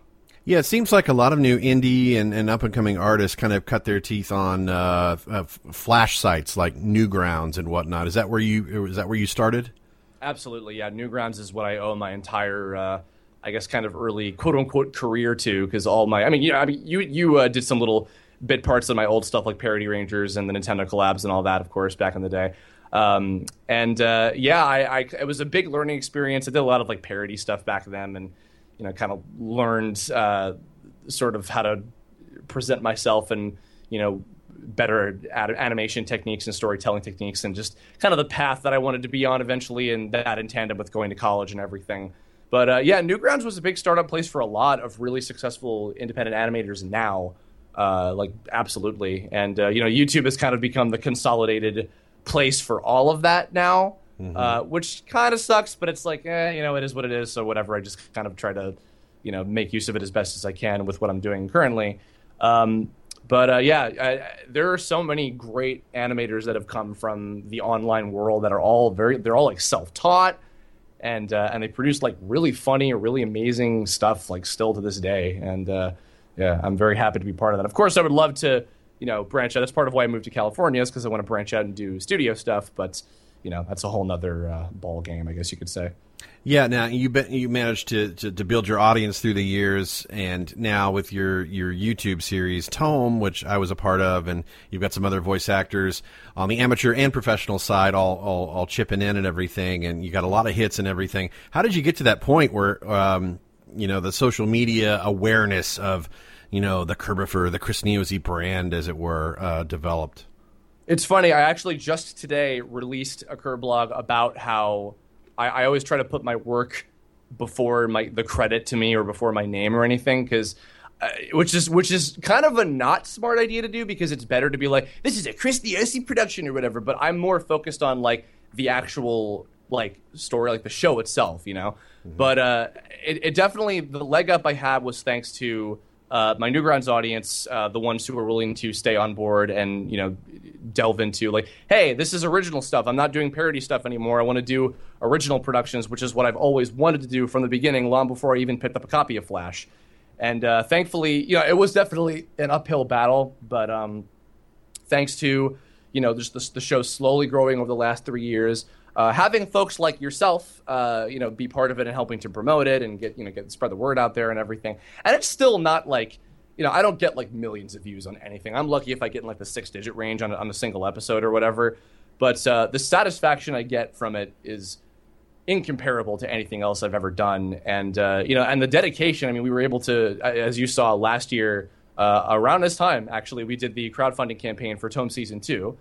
yeah, it seems like a lot of new indie and, and up and coming artists kind of cut their teeth on uh, uh, flash sites like Newgrounds and whatnot. Is that where you is that where you started? Absolutely, yeah. Newgrounds is what I owe my entire, uh, I guess, kind of early quote unquote career to because all my, I mean, yeah, I mean, you you uh, did some little bit parts of my old stuff like Parody Rangers and the Nintendo collabs and all that, of course, back in the day. Um, and uh, yeah, I, I, it was a big learning experience. I did a lot of like parody stuff back then, and you know, kind of learned uh, sort of how to present myself and you know better ad- animation techniques and storytelling techniques and just kind of the path that I wanted to be on eventually, and that in tandem with going to college and everything. But uh, yeah, Newgrounds was a big startup place for a lot of really successful independent animators now. Uh, like absolutely, and uh, you know, YouTube has kind of become the consolidated place for all of that now mm-hmm. uh, which kind of sucks. But it's like, eh, you know, it is what it is. So whatever. I just kind of try to, you know, make use of it as best as I can with what I'm doing currently. Um, but uh, yeah, I, there are so many great animators that have come from the online world that are all very, they're all like self-taught, and uh, and they produce like really funny or really amazing stuff like still to this day. And uh, yeah, I'm very happy to be part of that. Of course, I would love to, you know, branch out. That's part of why I moved to California is because I want to branch out and do studio stuff. But you know that's a whole nother uh, ball game, I guess you could say. Yeah. Now you be, you managed to, to, to build your audience through the years, and now with your your YouTube series Tome, which I was a part of, and you've got some other voice actors on the amateur and professional side, all all, all chipping in and everything, and you got a lot of hits and everything. How did you get to that point where um, you know the social media awareness of you know the Kirbopher, the Chris Niosi brand, as it were, uh, developed? It's funny. I actually just today released a Kerr blog about how I, I, always try to put my work before my the credit to me or before my name or anything because. Uh, which is which is kind of a not smart idea to do because it's better to be like this is a Chris Niosi production or whatever. But I'm more focused on like the actual like story, like the show itself, you know. Mm-hmm. But uh, it, it, definitely the leg up I had was thanks to uh, my Newgrounds audience, uh, the ones who are willing to stay on board and you know delve into like, hey, this is original stuff. I'm not doing parody stuff anymore. I want to do original productions, which is what I've always wanted to do from the beginning, long before I even picked up a copy of Flash. And uh, thankfully, you know, it was definitely an uphill battle, but um, thanks to you know just the, the show slowly growing over the last three years uh, having folks like yourself, uh, you know, be part of it and helping to promote it and get you know get spread the word out there and everything. And it's still not like you know I don't get like millions of views on anything. I'm lucky if I get in like the six digit range on, on a single episode or whatever. But uh, the satisfaction I get from it is incomparable to anything else I've ever done. And uh, you know, and the dedication. I mean, we were able to, as you saw last year. Uh, around this time, actually, we did the crowdfunding campaign for Tome Season 2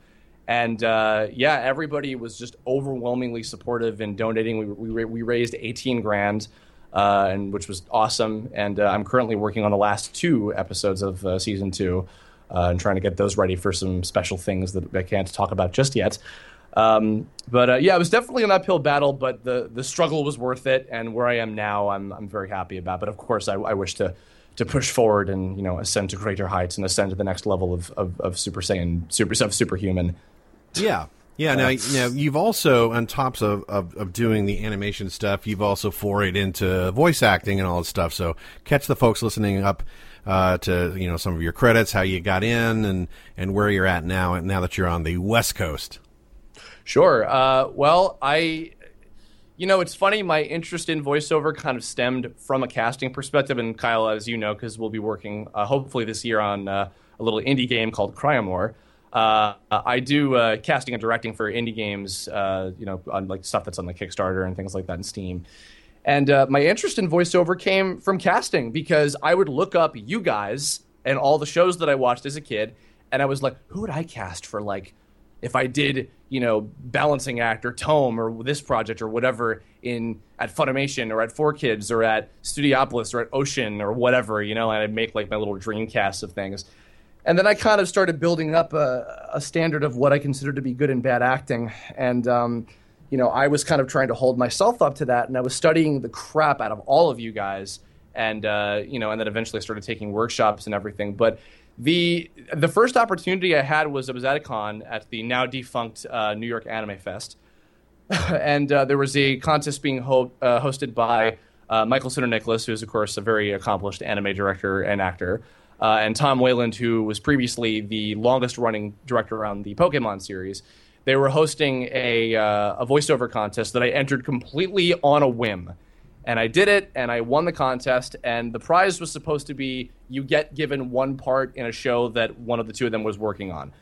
and uh, yeah, everybody was just overwhelmingly supportive in donating. We, we, we raised 18 grand, uh, and which was awesome. And uh, I'm currently working on the last two episodes of uh, season two, uh, and trying to get those ready for some special things that I can't talk about just yet. Um, but uh, yeah, it was definitely an uphill battle, but the the struggle was worth it. And where I am now, I'm I'm very happy about. But of course, I, I wish to to push forward and you know ascend to greater heights and ascend to the next level of of, of Super Saiyan, super of superhuman. Yeah. Yeah, now, now you've also, on top of, of, of, doing the animation stuff, you've also forayed into voice acting and all this stuff. So catch the folks listening up uh, to you know some of your credits, how you got in, and and where you're at now. Now that you're on the West Coast. Sure. Uh, well, I, you know, it's funny. My interest in voiceover kind of stemmed from a casting perspective, and Kyle, as you know, because we'll be working uh, hopefully this year on uh, a little indie game called Cryamore. Uh, I do uh, casting and directing for indie games, uh, you know, on like stuff that's on the Kickstarter and things like that in Steam. And uh, my interest in voiceover came from casting because I would look up you guys and all the shows that I watched as a kid, and I was like, who would I cast for like if I did, you know, balancing act or tome or this project or whatever in at Funimation or at 4Kids or at Studiopolis or at Ocean or whatever, you know, and I'd make like my little dream cast of things. And then I kind of started building up a, a standard of what I consider to be good and bad acting. And, um, you know, I was kind of trying to hold myself up to that. And I was studying the crap out of all of you guys. And, uh, you know, and then eventually I started taking workshops and everything. But the the first opportunity I had was I was at a con at the now defunct uh, New York Anime Fest, and uh, there was a contest being ho- uh, hosted by uh, Michael Sinterniklaas, who is of course a very accomplished anime director and actor, uh, and Tom Wayland, who was previously the longest running director on the Pokemon series. They were hosting a uh, a voiceover contest that I entered completely on a whim and I did it, and I won the contest. And the prize was supposed to be you get given one part in a show that one of the two of them was working on.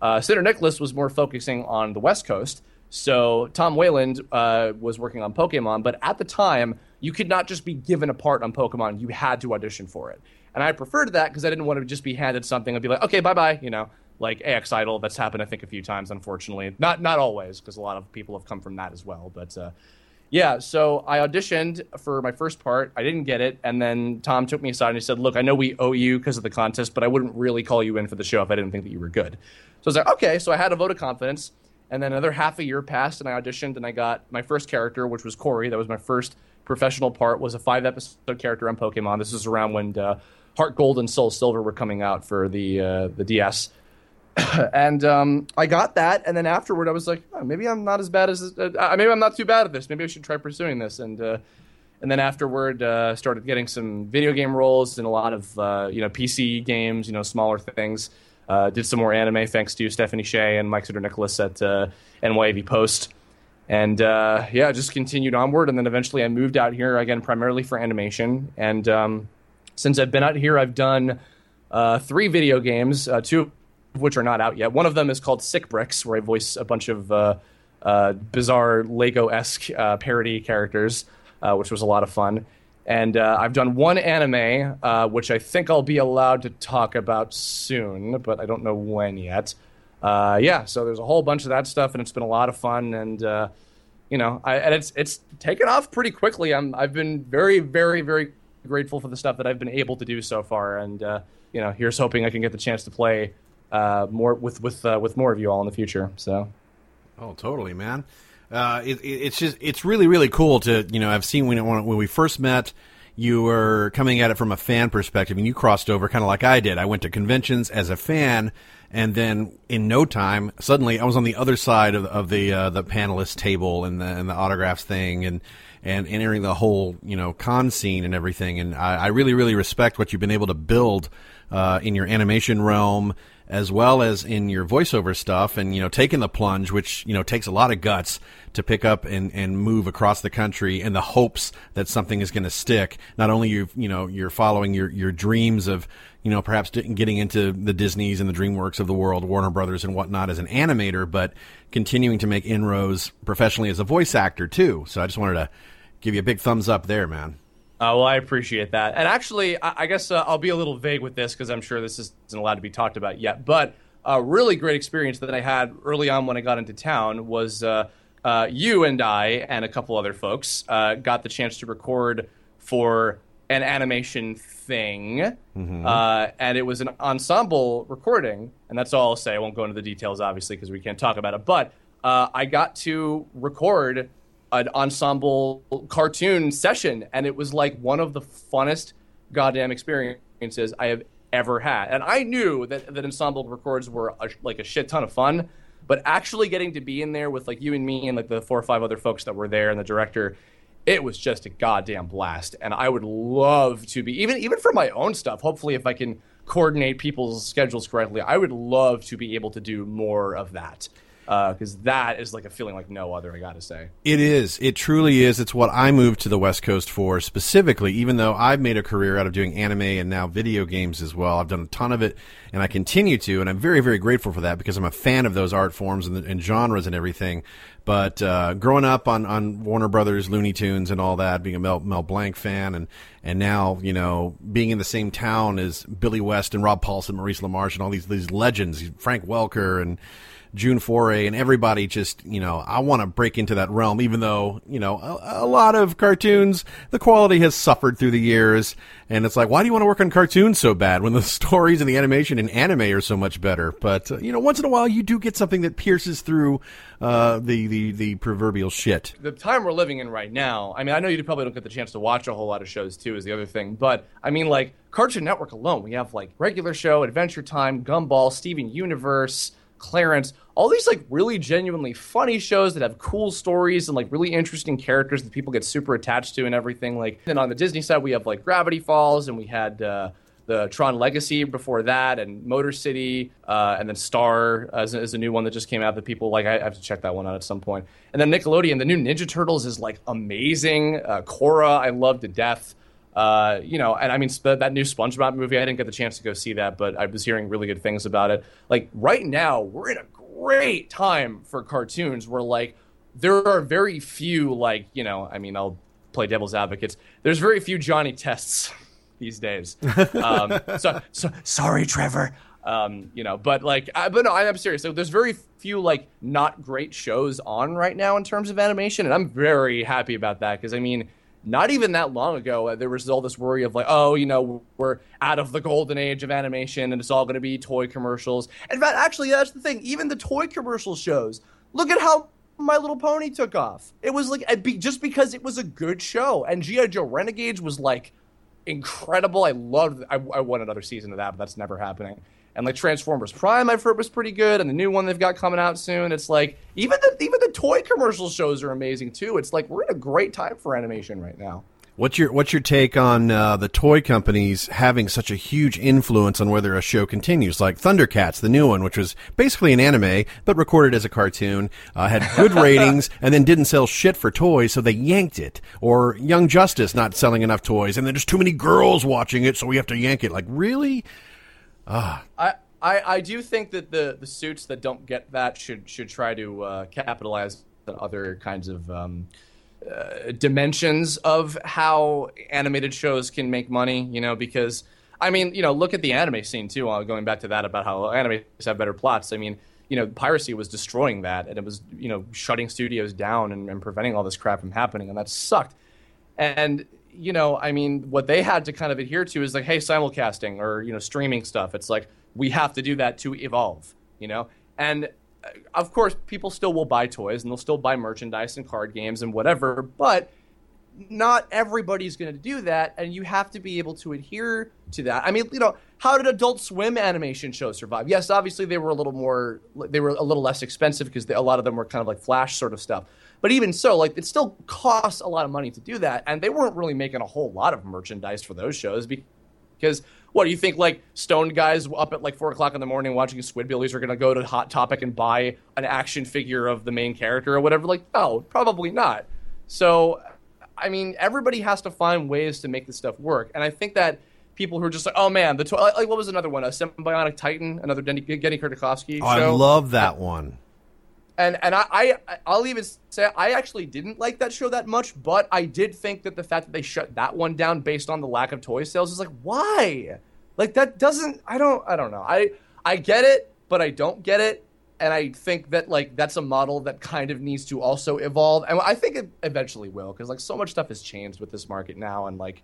Uh, Nicholas was more focusing on the West Coast, so Tom Wayland uh, was working on Pokemon. But at the time, you could not just be given a part on Pokemon; you had to audition for it. And I preferred that because I didn't want to just be handed something and be like, "Okay, bye bye," you know, like AX Idol. That's happened, I think, a few times. Unfortunately, not not always, because a lot of people have come from that as well. But uh, yeah, so I auditioned for my first part. I didn't get it, and then Tom took me aside and he said, "Look, I know we owe you because of the contest, but I wouldn't really call you in for the show if I didn't think that you were good." So I was like, "Okay." So I had a vote of confidence, and then another half a year passed, and I auditioned, and I got my first character, which was Corey. That was my first professional part. Was a five episode character on Pokemon. This was around when uh, Heart Gold and Soul Silver were coming out for the uh, the DS. and um, I got that, and then afterward, I was like, oh, maybe I'm not as bad as uh, uh, maybe I'm not too bad at this. Maybe I should try pursuing this. And uh, and then afterward, uh, started getting some video game roles and a lot of uh, you know PC games, you know smaller things. Uh, did some more anime thanks to Stephanie Sheh and Mike Sinterniklaas at uh, NYAV Post. And yeah, just continued onward, and then eventually I moved out here again, primarily for animation. And um, since I've been out here, I've done three video games, two of which are not out yet. One of them is called Sick Bricks, where I voice a bunch of uh, uh, bizarre Lego esque uh, parody characters, uh, which was a lot of fun. And uh, I've done one anime, uh, which I think I'll be allowed to talk about soon, but I don't know when yet. yeah, so there's a whole bunch of that stuff, and it's been a lot of fun. And you know, I, and it's it's taken off pretty quickly. I'm I've been very very very grateful for the stuff that I've been able to do so far, and you know, here's hoping I can get the chance to play uh, more with with uh, with more of you all in the future. So, oh, totally, man. Uh, it, it's just it's really really cool to you know I've seen when when we first met you were coming at it from a fan perspective and you crossed over kind of like I did. I went to conventions as a fan and then in no time suddenly I was on the other side of, of the uh, the panelist table and the, and the autographs thing and and entering the whole you know con scene and everything. And I, I really really respect what you've been able to build uh, in your animation realm as well as in your voiceover stuff and you know taking the plunge which you know takes a lot of guts to pick up and, and move across the country in the hopes that something is going to stick. Not only you you know you're following your your dreams of you know perhaps getting into the Disneys and the DreamWorks of the world Warner Brothers and whatnot as an animator but continuing to make inroads professionally as a voice actor too. So I just wanted to give you a big thumbs up there man uh, well, I appreciate that. And actually, I, I guess uh, I'll be a little vague with this because I'm sure this isn't allowed to be talked about yet. But a really great experience that I had early on when I got into town was uh, uh you and I and a couple other folks uh, got the chance to record for an animation thing. Mm-hmm. Uh, and it was an ensemble recording. And that's all I'll say. I won't go into the details, obviously, because we can't talk about it. But I got to record an ensemble cartoon session, and it was like one of the funnest goddamn experiences I have ever had. And I knew that that ensemble records were a, like a shit ton of fun, but actually getting to be in there with like you and me and like the four or five other folks that were there and the director, it was just a goddamn blast. And I would love to be even even for my own stuff. Hopefully, if I can coordinate people's schedules correctly, I would love to be able to do more of that. Because uh, that is like a feeling like no other. I gotta say, it is. It truly is. It's what I moved to the West Coast for specifically. Even though I've made a career out of doing anime and now video games as well, I've done a ton of it, and I continue to, and I'm very, very grateful for that because I'm a fan of those art forms and, and genres and everything. But uh, growing up on, on Warner Brothers, Looney Tunes, and all that, being a Mel, Mel Blanc fan, and and now you know being in the same town as Billy West and Rob Paulsen, Maurice LaMarche, and all these these legends, Frank Welker, and June Foray and everybody just, you know, I want to break into that realm, even though, you know, a, a, lot of cartoons, the quality has suffered through the years. And it's like, why do you want to work on cartoons so bad when the stories and the animation and anime are so much better? But, uh, you know, once in a while you do get something that pierces through uh, the, the, the proverbial shit. The time we're living in right now, I mean, I know you probably don't get the chance to watch a whole lot of shows too, is the other thing. But, I mean, like, Cartoon Network alone, we have like regular show, Adventure Time, Gumball, Steven Universe, Clarence, all these like really genuinely funny shows that have cool stories and like really interesting characters that people get super attached to and everything. Like, then on the Disney side, we have like Gravity Falls and we had uh, the Tron Legacy before that, and Motor City, uh, and then Star as, a new one that just came out that people like. I have to check that one out at some point. And then Nickelodeon, the new Ninja Turtles is like amazing. Uh, Korra, I love to death. Uh, you know, and I mean that new SpongeBob movie. I didn't get the chance to go see that, but I was hearing really good things about it. Like right now, we're in a great time for cartoons where like there are very few like you know. I mean, I'll play devil's advocates. There's very few Johnny Tests these days. Um, so, so sorry, Trevor. Um, you know, but like, I, but no, I'm serious. So there's very few like not great shows on right now in terms of animation, and I'm very happy about that because I mean not even that long ago, uh, there was all this worry of like, oh, you know, we're out of the golden age of animation and it's all going to be toy commercials. In fact, actually, that's the thing. Even the toy commercial shows, look at how My Little Pony took off. It was like just because it was a good show, and GI Joe Renegades was like incredible. I loved. I, I want another season of that, but that's never happening and like Transformers Prime, I've heard was pretty good, and the new one they've got coming out soon. It's like even the even the toy commercial shows are amazing too. It's like we're in a great time for animation right now. What's your what's your take on uh, the toy companies having such a huge influence on whether a show continues? Like Thundercats, the new one, which was basically an anime but recorded as a cartoon, uh, had good ratings and then didn't sell shit for toys, so they yanked it. Or Young Justice not selling enough toys, and then there's too many girls watching it, so we have to yank it. Like really? Ah. I, I, I do think that the, the suits that don't get that should should try to uh, capitalize on other kinds of um, uh, dimensions of how animated shows can make money. You know, because I mean, you know, look at the anime scene too. Uh, going back to that about how animes have better plots. I mean, you know, piracy was destroying that, and it was you know shutting studios down and, and preventing all this crap from happening, and that sucked. And you know, I mean, what they had to kind of adhere to is like, hey, simulcasting or you know, streaming stuff. It's like we have to do that to evolve, you know, and uh, of course, people still will buy toys and they'll still buy merchandise and card games and whatever, but not everybody's going to do that, and you have to be able to adhere to that. I mean, you know, how did Adult Swim animation shows survive? Yes, obviously they were a little more, they were a little less expensive because a lot of them were kind of like Flash sort of stuff. But even so, like it still costs a lot of money to do that, and they weren't really making a whole lot of merchandise for those shows because what do you think? Like stoned guys up at like four o'clock in the morning watching Squidbillies are going to go to Hot Topic and buy an action figure of the main character or whatever? Like, no, probably not. So, I mean, everybody has to find ways to make this stuff work, and I think that people who are just like, oh man, the to- like what was another one? A Symbionic Titan, another Genndy, Tartakovsky. Oh, I love that one and and I, I I'll even say I actually didn't like that show that much, but I did think that the fact that they shut that one down based on the lack of toy sales is like why? Like that doesn't I don't I don't know. I I get it, but I don't get it. And I think that like that's a model that kind of needs to also evolve. And I think it eventually will, because like so much stuff has changed with this market now and like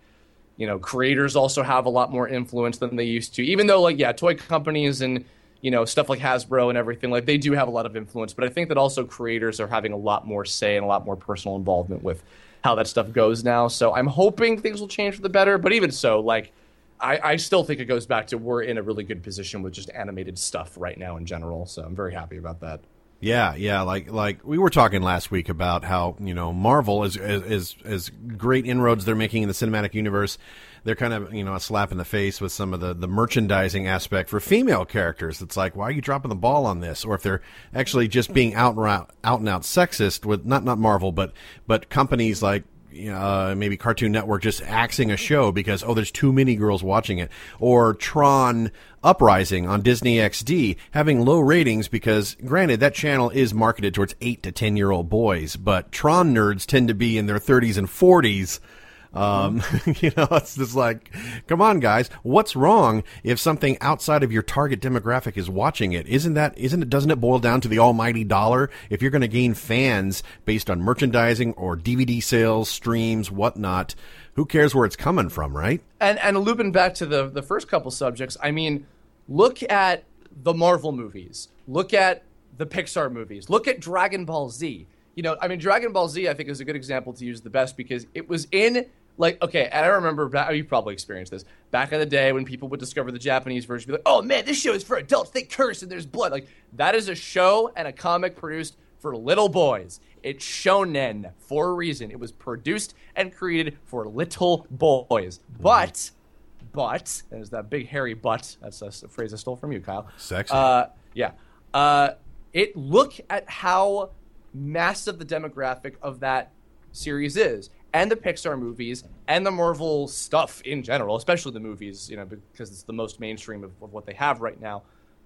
you know, creators also have a lot more influence than they used to. Even though like yeah, toy companies and you know stuff like Hasbro and everything like they do have a lot of influence, but I think that also creators are having a lot more say and a lot more personal involvement with how that stuff goes now. So I'm hoping things will change for the better. But even so, like I, I still think it goes back to we're in a really good position with just animated stuff right now in general. So I'm very happy about that. Yeah, yeah, like like we were talking last week about how you know Marvel is is as great inroads they're making in the cinematic universe. They're kind of you know a slap in the face with some of the the merchandising aspect for female characters. It's like why are you dropping the ball on this? Or if they're actually just being out and out, out and out sexist with not not Marvel, but but companies like uh, maybe Cartoon Network just axing a show because oh, there's too many girls watching it, or Tron Uprising on Disney XD having low ratings because, granted, that channel is marketed towards eight to ten year old boys, but Tron nerds tend to be in their 30s and 40s um, you know, it's just like, come on, guys, what's wrong if something outside of your target demographic is watching it? Isn't that, isn't it, doesn't it boil down to the almighty dollar? If you're going to gain fans based on merchandising or DVD sales, streams, whatnot, who cares where it's coming from, right? And, and looping back to the, the first couple subjects, I mean, look at the Marvel movies, look at the Pixar movies, look at Dragon Ball Z. You know, I mean, Dragon Ball Z, I think, is a good example to use the best because it was in like okay and i remember back, you probably experienced this. Back in the day when people would discover the japanese version be like oh man this show is for adults. They curse and there's blood. Like that is a show and a comic produced for little boys. It's shonen for a reason. It was produced and created for little boys. But but there's that big hairy butt that's a, a phrase i stole from you kyle. Sexy. Uh, yeah. Uh, it look at how massive the demographic of that series is and the Pixar movies and the Marvel stuff in general, especially the movies, you know, because it's the most mainstream of, of, what they have right now.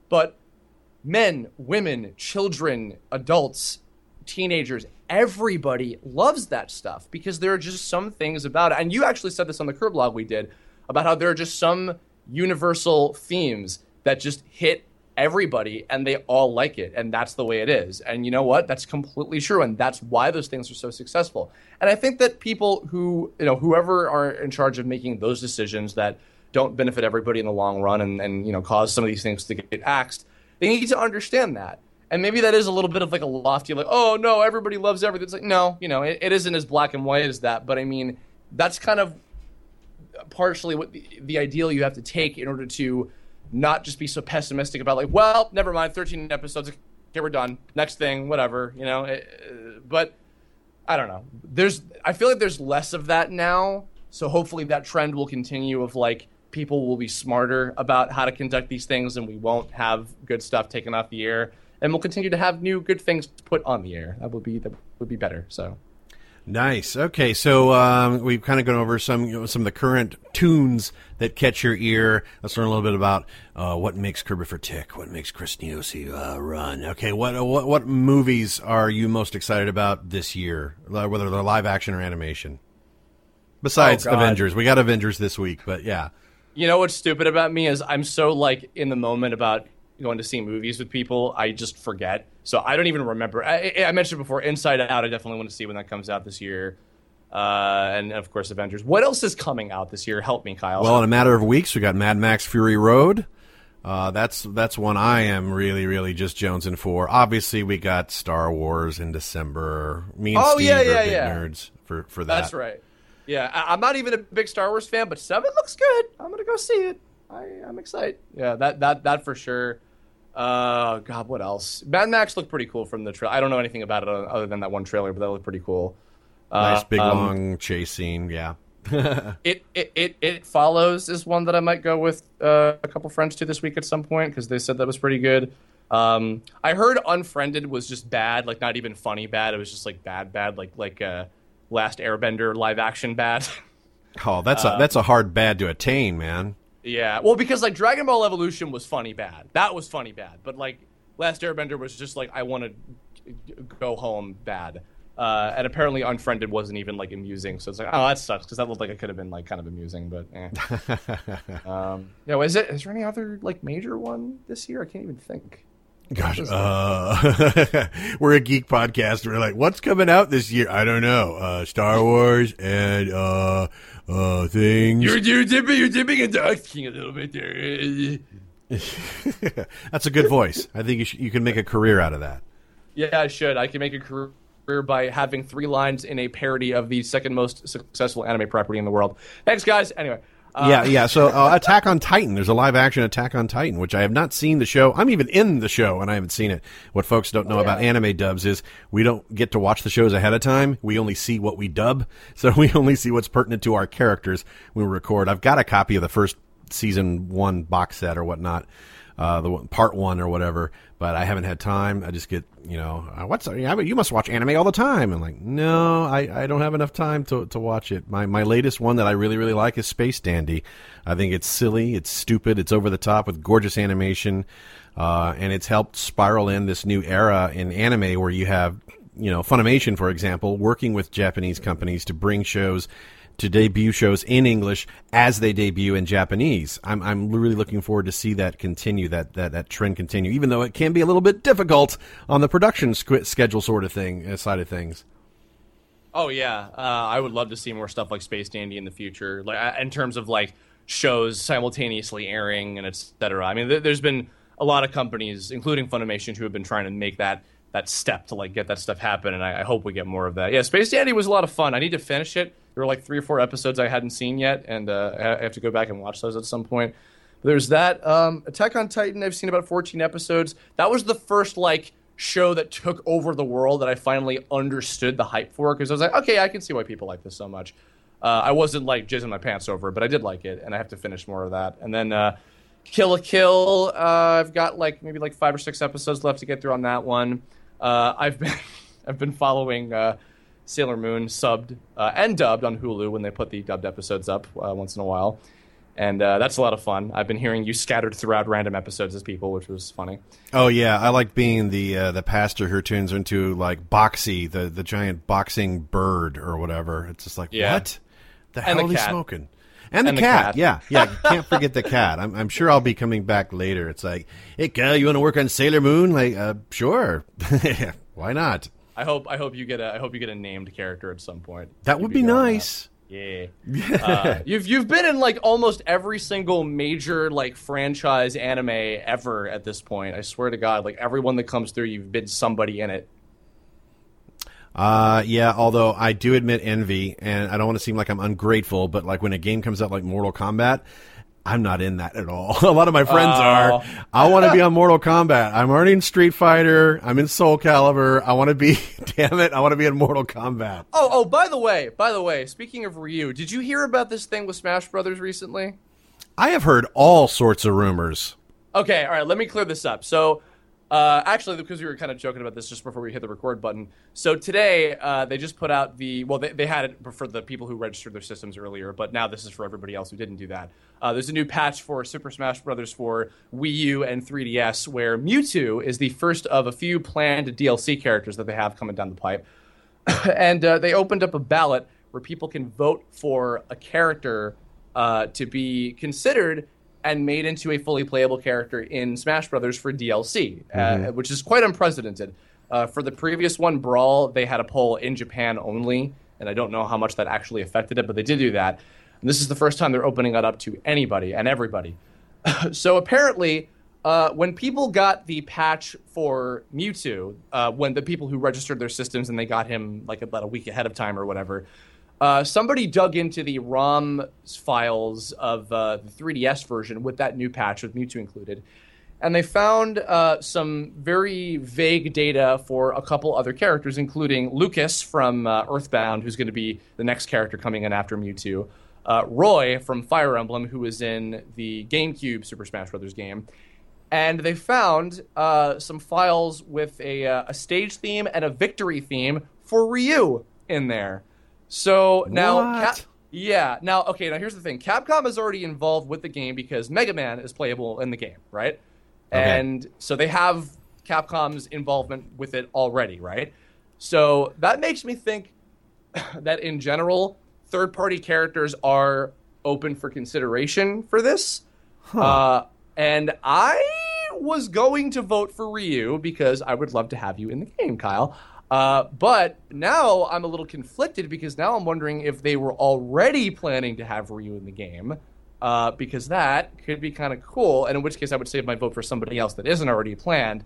But men, women, children, adults, teenagers, everybody loves that stuff because there are just some things about it. And you actually said this on the Curb blog we did about how there are just some universal themes that just hit everybody and they all like it and that's the way it is. And you know what? That's completely true and that's why those things are so successful. And i think that people who you know whoever are in charge of making those decisions that don't benefit everybody in the long run and, and you know cause some of these things to get axed they need to understand that. And maybe that is a little bit of like a lofty like oh no everybody loves everything. It's like no you know it, it isn't as black and white as that but i mean that's kind of partially what the, the ideal you have to take in order to not just be so pessimistic about like, well, never mind, 13 episodes, okay, we're done. Next thing, whatever, you know. It, uh, but I don't know. There's, I feel like there's less of that now. So hopefully that trend will continue of like people will be smarter about how to conduct these things, and we won't have good stuff taken off the air, and we'll continue to have new good things put on the air. That would be that would be better. So. Nice. Okay, so um, we've kind of gone over some you know, some of the current tunes that catch your ear. Let's learn a little bit about uh, what makes Kirbopher tick, what makes Chris Niosi uh, run. Okay, what what what movies are you most excited about this year, uh, whether they're live action or animation? Besides oh, Avengers, we got Avengers this week, but yeah. You know what's stupid about me is I'm so like in the moment about going to see movies with people, I just forget. So I don't even remember. I, I mentioned before, Inside Out. I definitely want to see when that comes out this year. Uh, and of course, Avengers. What else is coming out this year? Help me, Kyle. Well, in a matter of weeks, we got Mad Max Fury Road. Uh, that's that's one I am really really just jonesing for. Obviously, we got Star Wars in December. Me and oh, Steve yeah, are yeah, big yeah. nerds for for that. That's right. Yeah, I, am not even a big Star Wars fan, but Seven looks good. I'm gonna go see it. I, I'm excited. Yeah, that that that for sure. Uh, God, what else? Mad Max looked pretty cool from the trailer. I don't know anything about it other than that one trailer, but that looked pretty cool. Nice big uh, um, long chase scene. Yeah. it, it it it follows is one that I might go with uh, a couple friends to this week at some point because they said that was pretty good. Um, I heard Unfriended was just bad, like not even funny bad. It was just like bad, bad, like like uh, Last Airbender live action bad. oh, that's a that's a hard bad to attain, man. Yeah, well, because like Dragon Ball Evolution was funny bad. That was funny bad. But like Last Airbender was just like I want to go home bad. Uh, and apparently Unfriended wasn't even like amusing. So it's like, oh, that sucks because that looked like it could have been like kind of amusing. But eh. um, yeah, is it? Is there any other like major one this year? I can't even think. Gosh, uh, we're a geek podcast. We're like, what's coming out this year? I don't know. Uh, Star Wars and uh, uh, things. You're, you're dipping, you're dipping into X King a little bit there. That's a good voice. I think you, should, you can make a career out of that. Yeah, I should. I can make a career by having three lines in a parody of the second most successful anime property in the world. Thanks, guys. Anyway, yeah, yeah. So uh, Attack on Titan. There's a live action Attack on Titan, which I have not seen the show. I'm even in the show and I haven't seen it. What folks don't know about anime dubs is we don't get to watch the shows ahead of time. We only see what we dub. So we only see what's pertinent to our characters when we record. I've got a copy of the first season one box set or whatnot uh, the part one or whatever. But I haven't had time. I just get you know uh, what's you must watch anime all the time. I'm like no, I, I don't have enough time to to watch it. My my latest one that I really really like is Space Dandy. I think it's silly, it's stupid, it's over the top with gorgeous animation, uh, and it's helped spiral in this new era in anime where you have you know Funimation for example working with Japanese companies to bring shows to debut shows in English as they debut in Japanese. I'm I'm really looking forward to see that continue that that that trend continue, even though it can be a little bit difficult on the production schedule sort of thing uh, side of things. Oh yeah, uh, I would love to see more stuff like Space Dandy in the future, like uh, in terms of like shows simultaneously airing and et cetera. I mean, th- there's been a lot of companies, including Funimation, who have been trying to make that that step to like get that stuff happen, and I, I hope we get more of that. Yeah, Space Dandy was a lot of fun. I need to finish it. There were like three or four episodes I hadn't seen yet, and uh, I have to go back and watch those at some point. But there's that. Um, Attack on Titan. I've seen about 14 episodes. That was the first like show that took over the world that I finally understood the hype for because I was like, okay, I can see why people like this so much. Uh, I wasn't like jizzing my pants over but I did like it, and I have to finish more of that. And then uh, Kill la Kill. Uh, I've got like maybe like five or six episodes left to get through on that one. Uh, I've been I've been following uh, Sailor Moon subbed uh, and dubbed on Hulu when they put the dubbed episodes up uh, once in a while, and uh, that's a lot of fun. I've been hearing you scattered throughout random episodes as people, which was funny. Oh yeah, I like being the uh, the pastor who turns into like Boxy, the the giant boxing bird or whatever. It's just like Yeah. what the And hell the are cat. smoking? And the, And the cat. cat. yeah, yeah. Can't forget the cat. I'm, I'm sure I'll be coming back later. It's like, hey, Cal, you want to work on Sailor Moon? Like, uh, sure. Why not? I hope I hope you get a I hope you get a named character at some point. That would be up. nice. Yeah. uh, you've you've been in like almost every single major like franchise anime ever at this point. I swear to God, like everyone that comes through, you've been somebody in it. Uh, yeah, although I do admit envy, and I don't want to seem like I'm ungrateful, but like when a game comes out like Mortal Kombat, I'm not in that at all. a lot of my friends Oh. are. I want to be on Mortal Kombat. I'm already in Street Fighter. I'm in Soul Calibur. I want to be, damn it, I want to be in Mortal Kombat. Oh, oh, by the way, by the way, speaking of Ryu, did you hear about this thing with Smash Brothers recently? I have heard all sorts of rumors. Okay, all right, let me clear this up. So, uh, actually, because we were kind of joking about this just before we hit the record button. So today, uh, they just put out the well, they, they had it for the people who registered their systems earlier, but now this is for everybody else who didn't do that. Uh, there's a new patch for Super Smash Brothers for Wii U and 3DS, where Mewtwo is the first of a few planned DLC characters that they have coming down the pipe. and uh, they opened up a ballot where people can vote for a character uh, to be considered and made into a fully playable character in Smash Brothers for DLC, uh, which is quite unprecedented. Uh, for the previous one, Brawl, they had a poll in Japan only, and I don't know how much that actually affected it, but they did do that. And this is the first time they're opening it up to anybody and everybody. so apparently, uh, when people got the patch for Mewtwo, uh, when the people who registered their systems and they got him like about a week ahead of time or whatever, uh, somebody dug into the ROM files of uh, the 3DS version with that new patch with Mewtwo included, and they found uh, some very vague data for a couple other characters, including Lucas from uh, Earthbound, who's going to be the next character coming in after Mewtwo, uh, Roy from Fire Emblem, who was in the GameCube Super Smash Bros. game, and they found uh, some files with a, a stage theme and a victory theme for Ryu in there. So now, Cap- yeah, now okay. Now here's the thing: Capcom is already involved with the game because Mega Man is playable in the game, right? Okay. And so they have Capcom's involvement with it already, right? So that makes me think that in general, third party characters are open for consideration for this. Uh, and I was going to vote for Ryu because I would love to have you in the game, Kyle. Uh, but now I'm a little conflicted because now I'm wondering if they were already planning to have Ryu in the game. Uh, because that could be kind of cool, and in which case I would save my vote for somebody else that isn't already planned.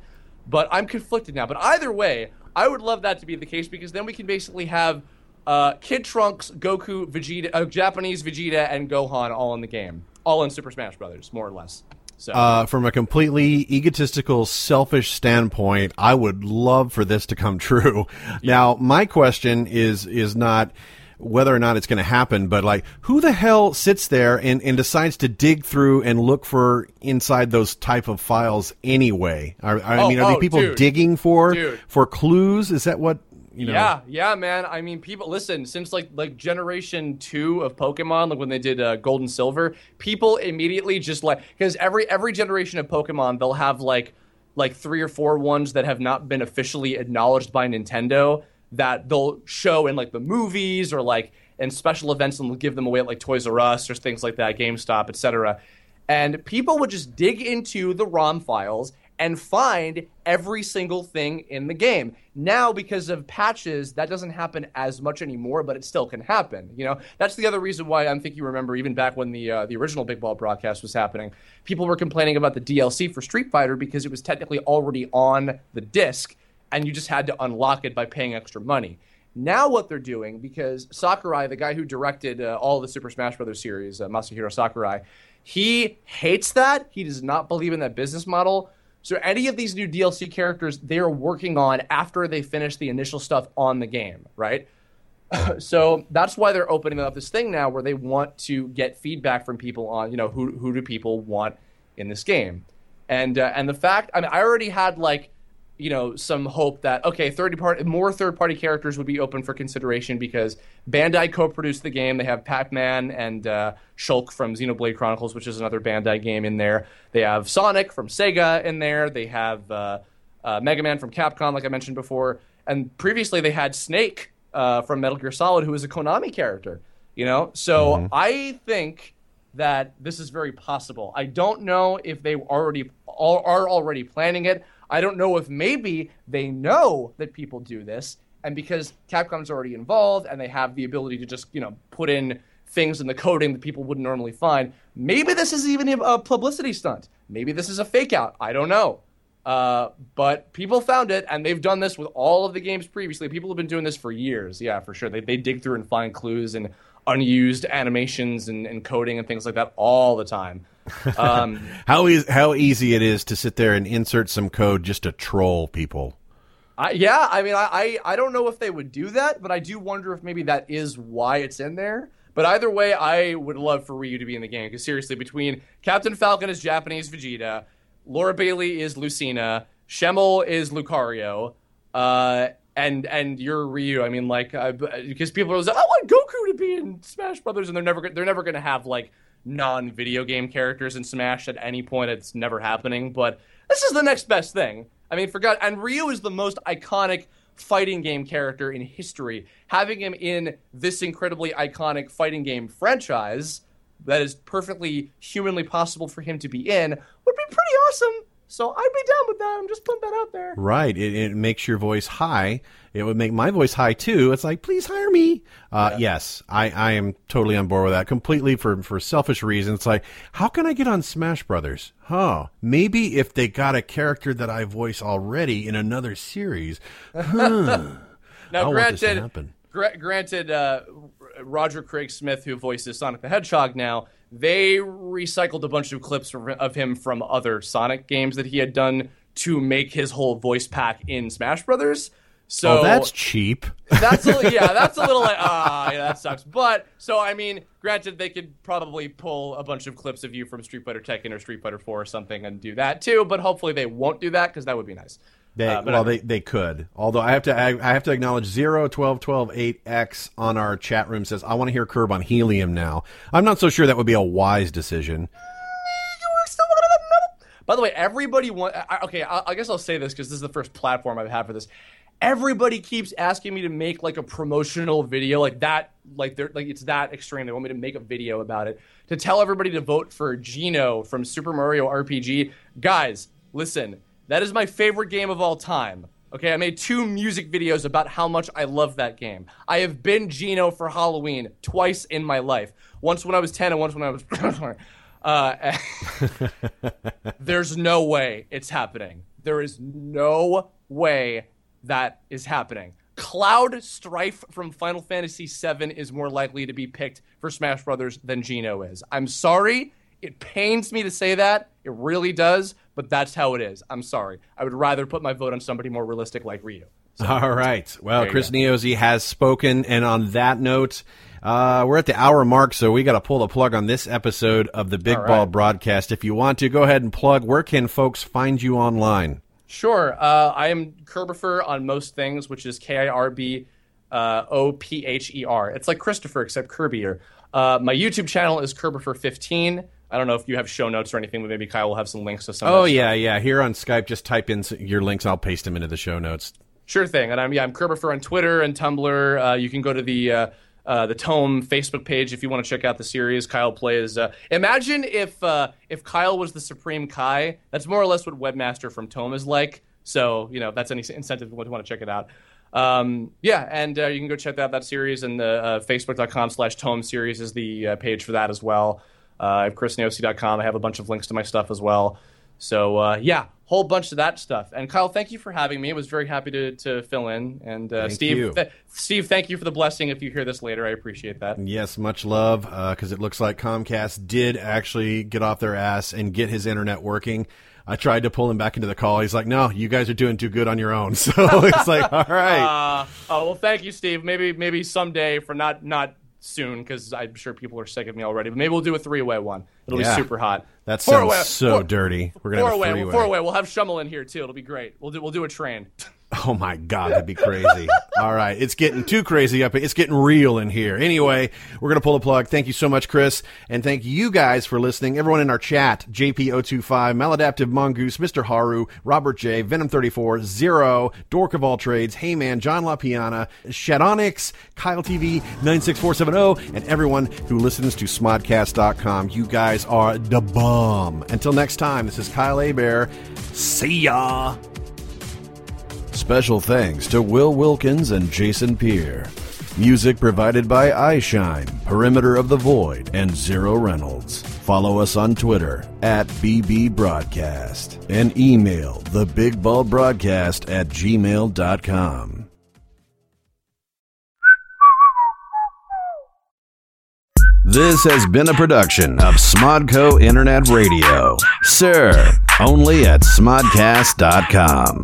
But I'm conflicted now. But either way, I would love that to be the case because then we can basically have uh, Kid Trunks, Goku, Vegeta, uh, Japanese Vegeta, and Gohan all in the game, all in Super Smash Brothers, more or less. So Uh, from a completely egotistical, selfish standpoint, I would love for this to come true. Now, my question is is not whether or not it's going to happen, but like, who the hell sits there and, and decides to dig through and look for inside those type of files anyway? Are, I Oh, mean, are oh, they people dude. digging for Dude. for clues? Is that what you know? Yeah, yeah, man. I mean, people listen since like like generation two of Pokemon, like when they did uh, Gold and Silver, people immediately just like because every every generation of Pokemon, they'll have like like three or four ones that have not been officially acknowledged by Nintendo that they'll show in like the movies or like in special events and they'll give them away at like Toys R Us or things like that, GameStop, etc. And people would just dig into the ROM files and find every single thing in the game. Now, because of patches, that doesn't happen as much anymore, but it still can happen. You know, that's the other reason why I think you remember even back when the uh, the original Big Ball broadcast was happening, people were complaining about the DLC for Street Fighter because it was technically already on the disc, and you just had to unlock it by paying extra money. Now, what they're doing, because Sakurai, the guy who directed uh, all the Super Smash Brothers series, uh, Masahiro Sakurai, he hates that. He does not believe in that business model. So any of these new DLC characters they're working on after they finish the initial stuff on the game, right? so that's why they're opening up this thing now where they want to get feedback from people on, you know, who who do people want in this game. And uh, and the fact, I mean, I already had like you know some hope that okay third party more third party characters would be open for consideration because bandai co-produced the game. They have pac-man and uh, shulk from xenoblade chronicles which is another bandai game in there. They have sonic from sega in there. They have uh, uh, mega man from capcom like i mentioned before. And previously they had snake uh, from metal gear solid who is a konami character you know? So i think that this is very possible. I don't know if they already are already planning it. I don't know if maybe they know that people do this, and because Capcom's already involved and they have the ability to just you know put in things in the coding that people wouldn't normally find. Maybe this is even a publicity stunt. Maybe this is a fake out. I don't know. Uh, but people found it, and they've done this with all of the games previously. People have been doing this for years. Yeah, for sure. They, they dig through and find clues and unused animations and, and coding and things like that all the time. Um, How is how easy it is to sit there and insert some code just to troll people. I, yeah, I mean, I, I, I don't know if they would do that, but I do wonder if maybe that is why it's in there. But either way, I would love for Ryu to be in the game because seriously, between Captain Falcon is Japanese Vegeta, Laura Bailey is Lucina, Schemmel is Lucario, uh, and and you're Ryu. I mean, like uh, because people are always like, I want Goku to be in Smash Brothers, and they're never they're never going to have like non-video game characters in Smash at any point. It's never happening. But this is the next best thing. I mean, forgot and Ryu is the most iconic fighting game character in history. Having him in this incredibly iconic fighting game franchise that is perfectly humanly possible for him to be in would be pretty awesome. So I'd be down with that. I'm just putting that out there. Right. It, it makes your voice high. It would make my voice high too. It's like, please hire me. Uh, Yes, I, I am totally on board with that. Completely for for selfish reasons. It's like, how can I get on Smash Brothers? Huh? Maybe if they got a character that I voice already in another series. Huh. Now, I want this to granted, granted, uh, Roger Craig Smith, who voices Sonic the Hedgehog, now they recycled a bunch of clips of him from other Sonic games that he had done to make his whole voice pack in Smash Brothers. So oh, that's cheap. that's a, yeah, that's a little like ah, yeah, that sucks. But so I mean, granted, they could probably pull a bunch of clips of you from Street Fighter Tekken or Street Fighter Four or something and do that too. But hopefully, they won't do that because that would be nice. They, Uh, well, I- they, they could. Although I have to I, I have to acknowledge zero twelve twelve eight x on our chat room says I want to hear Curb on helium now. I'm not so sure that would be a wise decision. By the way, everybody want. Okay, I, I guess I'll say this because this is the first platform I've had for this. Everybody keeps asking me to make like a promotional video, like that, like they're like it's that extreme. They want me to make a video about it to tell everybody to vote for Geno from Super Mario RPG. Guys, listen, that is my favorite game of all time. Okay, I made two music videos about how much I love that game. I have been Geno for Halloween twice in my life. Once when I was 10 and once when I was uh, there's no way it's happening. There is no way that is happening. Cloud Strife from Final Fantasy VII is more likely to be picked for Smash Brothers than Geno is. I'm sorry. It pains me to say that. It really does, but that's how it is. I'm sorry. I would rather put my vote on somebody more realistic like Ryu. So, All right. Well, Chris Niosi has spoken, and on that note, uh, we're at the hour mark, so we got to pull the plug on this episode of the Big right. Ball broadcast. If you want to, go ahead and plug. Where can folks find you online? Sure. Uh, I am Kirbopher on most things, which is K I R B uh, O P H E R. It's like Christopher, except Kirby. Uh, my YouTube channel is Kirbopher15. I don't know if you have show notes or anything, but maybe Kyle will have some links to some. Oh yeah, yeah. Here on Skype, just type in your links. I'll paste them into the show notes. Sure thing. And I'm yeah, I'm Kirbopher on Twitter and Tumblr. Uh, you can go to the uh, uh, the Tome Facebook page if you want to check out the series. Kyle plays. Uh, imagine if uh, if Kyle was the Supreme Kai. That's more or less what Webmaster from Tome is like. So you know that's any incentive to want to check it out. Um, yeah, and uh, you can go check out that series and the uh, facebook.com slash tome series is the uh, page for that as well. Uh, I have chrisniosi.com. I have a bunch of links to my stuff as well. So uh, yeah, whole bunch of that stuff. And Kyle, thank you for having me. I was very happy to, to fill in. And uh, Steve, th- Steve, thank you for the blessing. If you hear this later, I appreciate that. Yes, much love. Because uh, it looks like Comcast did actually get off their ass and get his internet working. I tried to pull him back into the call. He's like, "No, you guys are doing too good on your own." So it's like, "All right." Uh, oh well, thank you, Steve. Maybe maybe someday for not not soon because I'm sure people are sick of me already. But maybe we'll do a three way one. It'll yeah. be super hot. That sounds four so four, dirty. We're gonna four have a three way. Four way. We'll have Schemmel in here too. It'll be great. We'll do we'll do a train. Oh my God, that'd be crazy. All right. It's getting too crazy up. It's getting real in here. Anyway, we're going to pull the plug. Thank you so much, Chris. And thank you guys for listening. Everyone in our chat, JP025, Maladaptive Mongoose, Mr. Haru, Robert J, Venom34, Zero, Dork of All Trades, Heyman, John LaPiana, Shadonix, Kyle TV, 96470, and everyone who listens to Smodcast.com. You guys are the bomb. Until next time, this is Kyle Hebert. See ya. Special thanks to Will Wilkins and Jason Peer. Music provided by iShine, Perimeter of the Void, and Zero Reynolds. Follow us on Twitter at BB Broadcast and email thebigballbroadcast at gmail.com. This has been a production of Smodco Internet Radio. Sir, only at smodcast.com.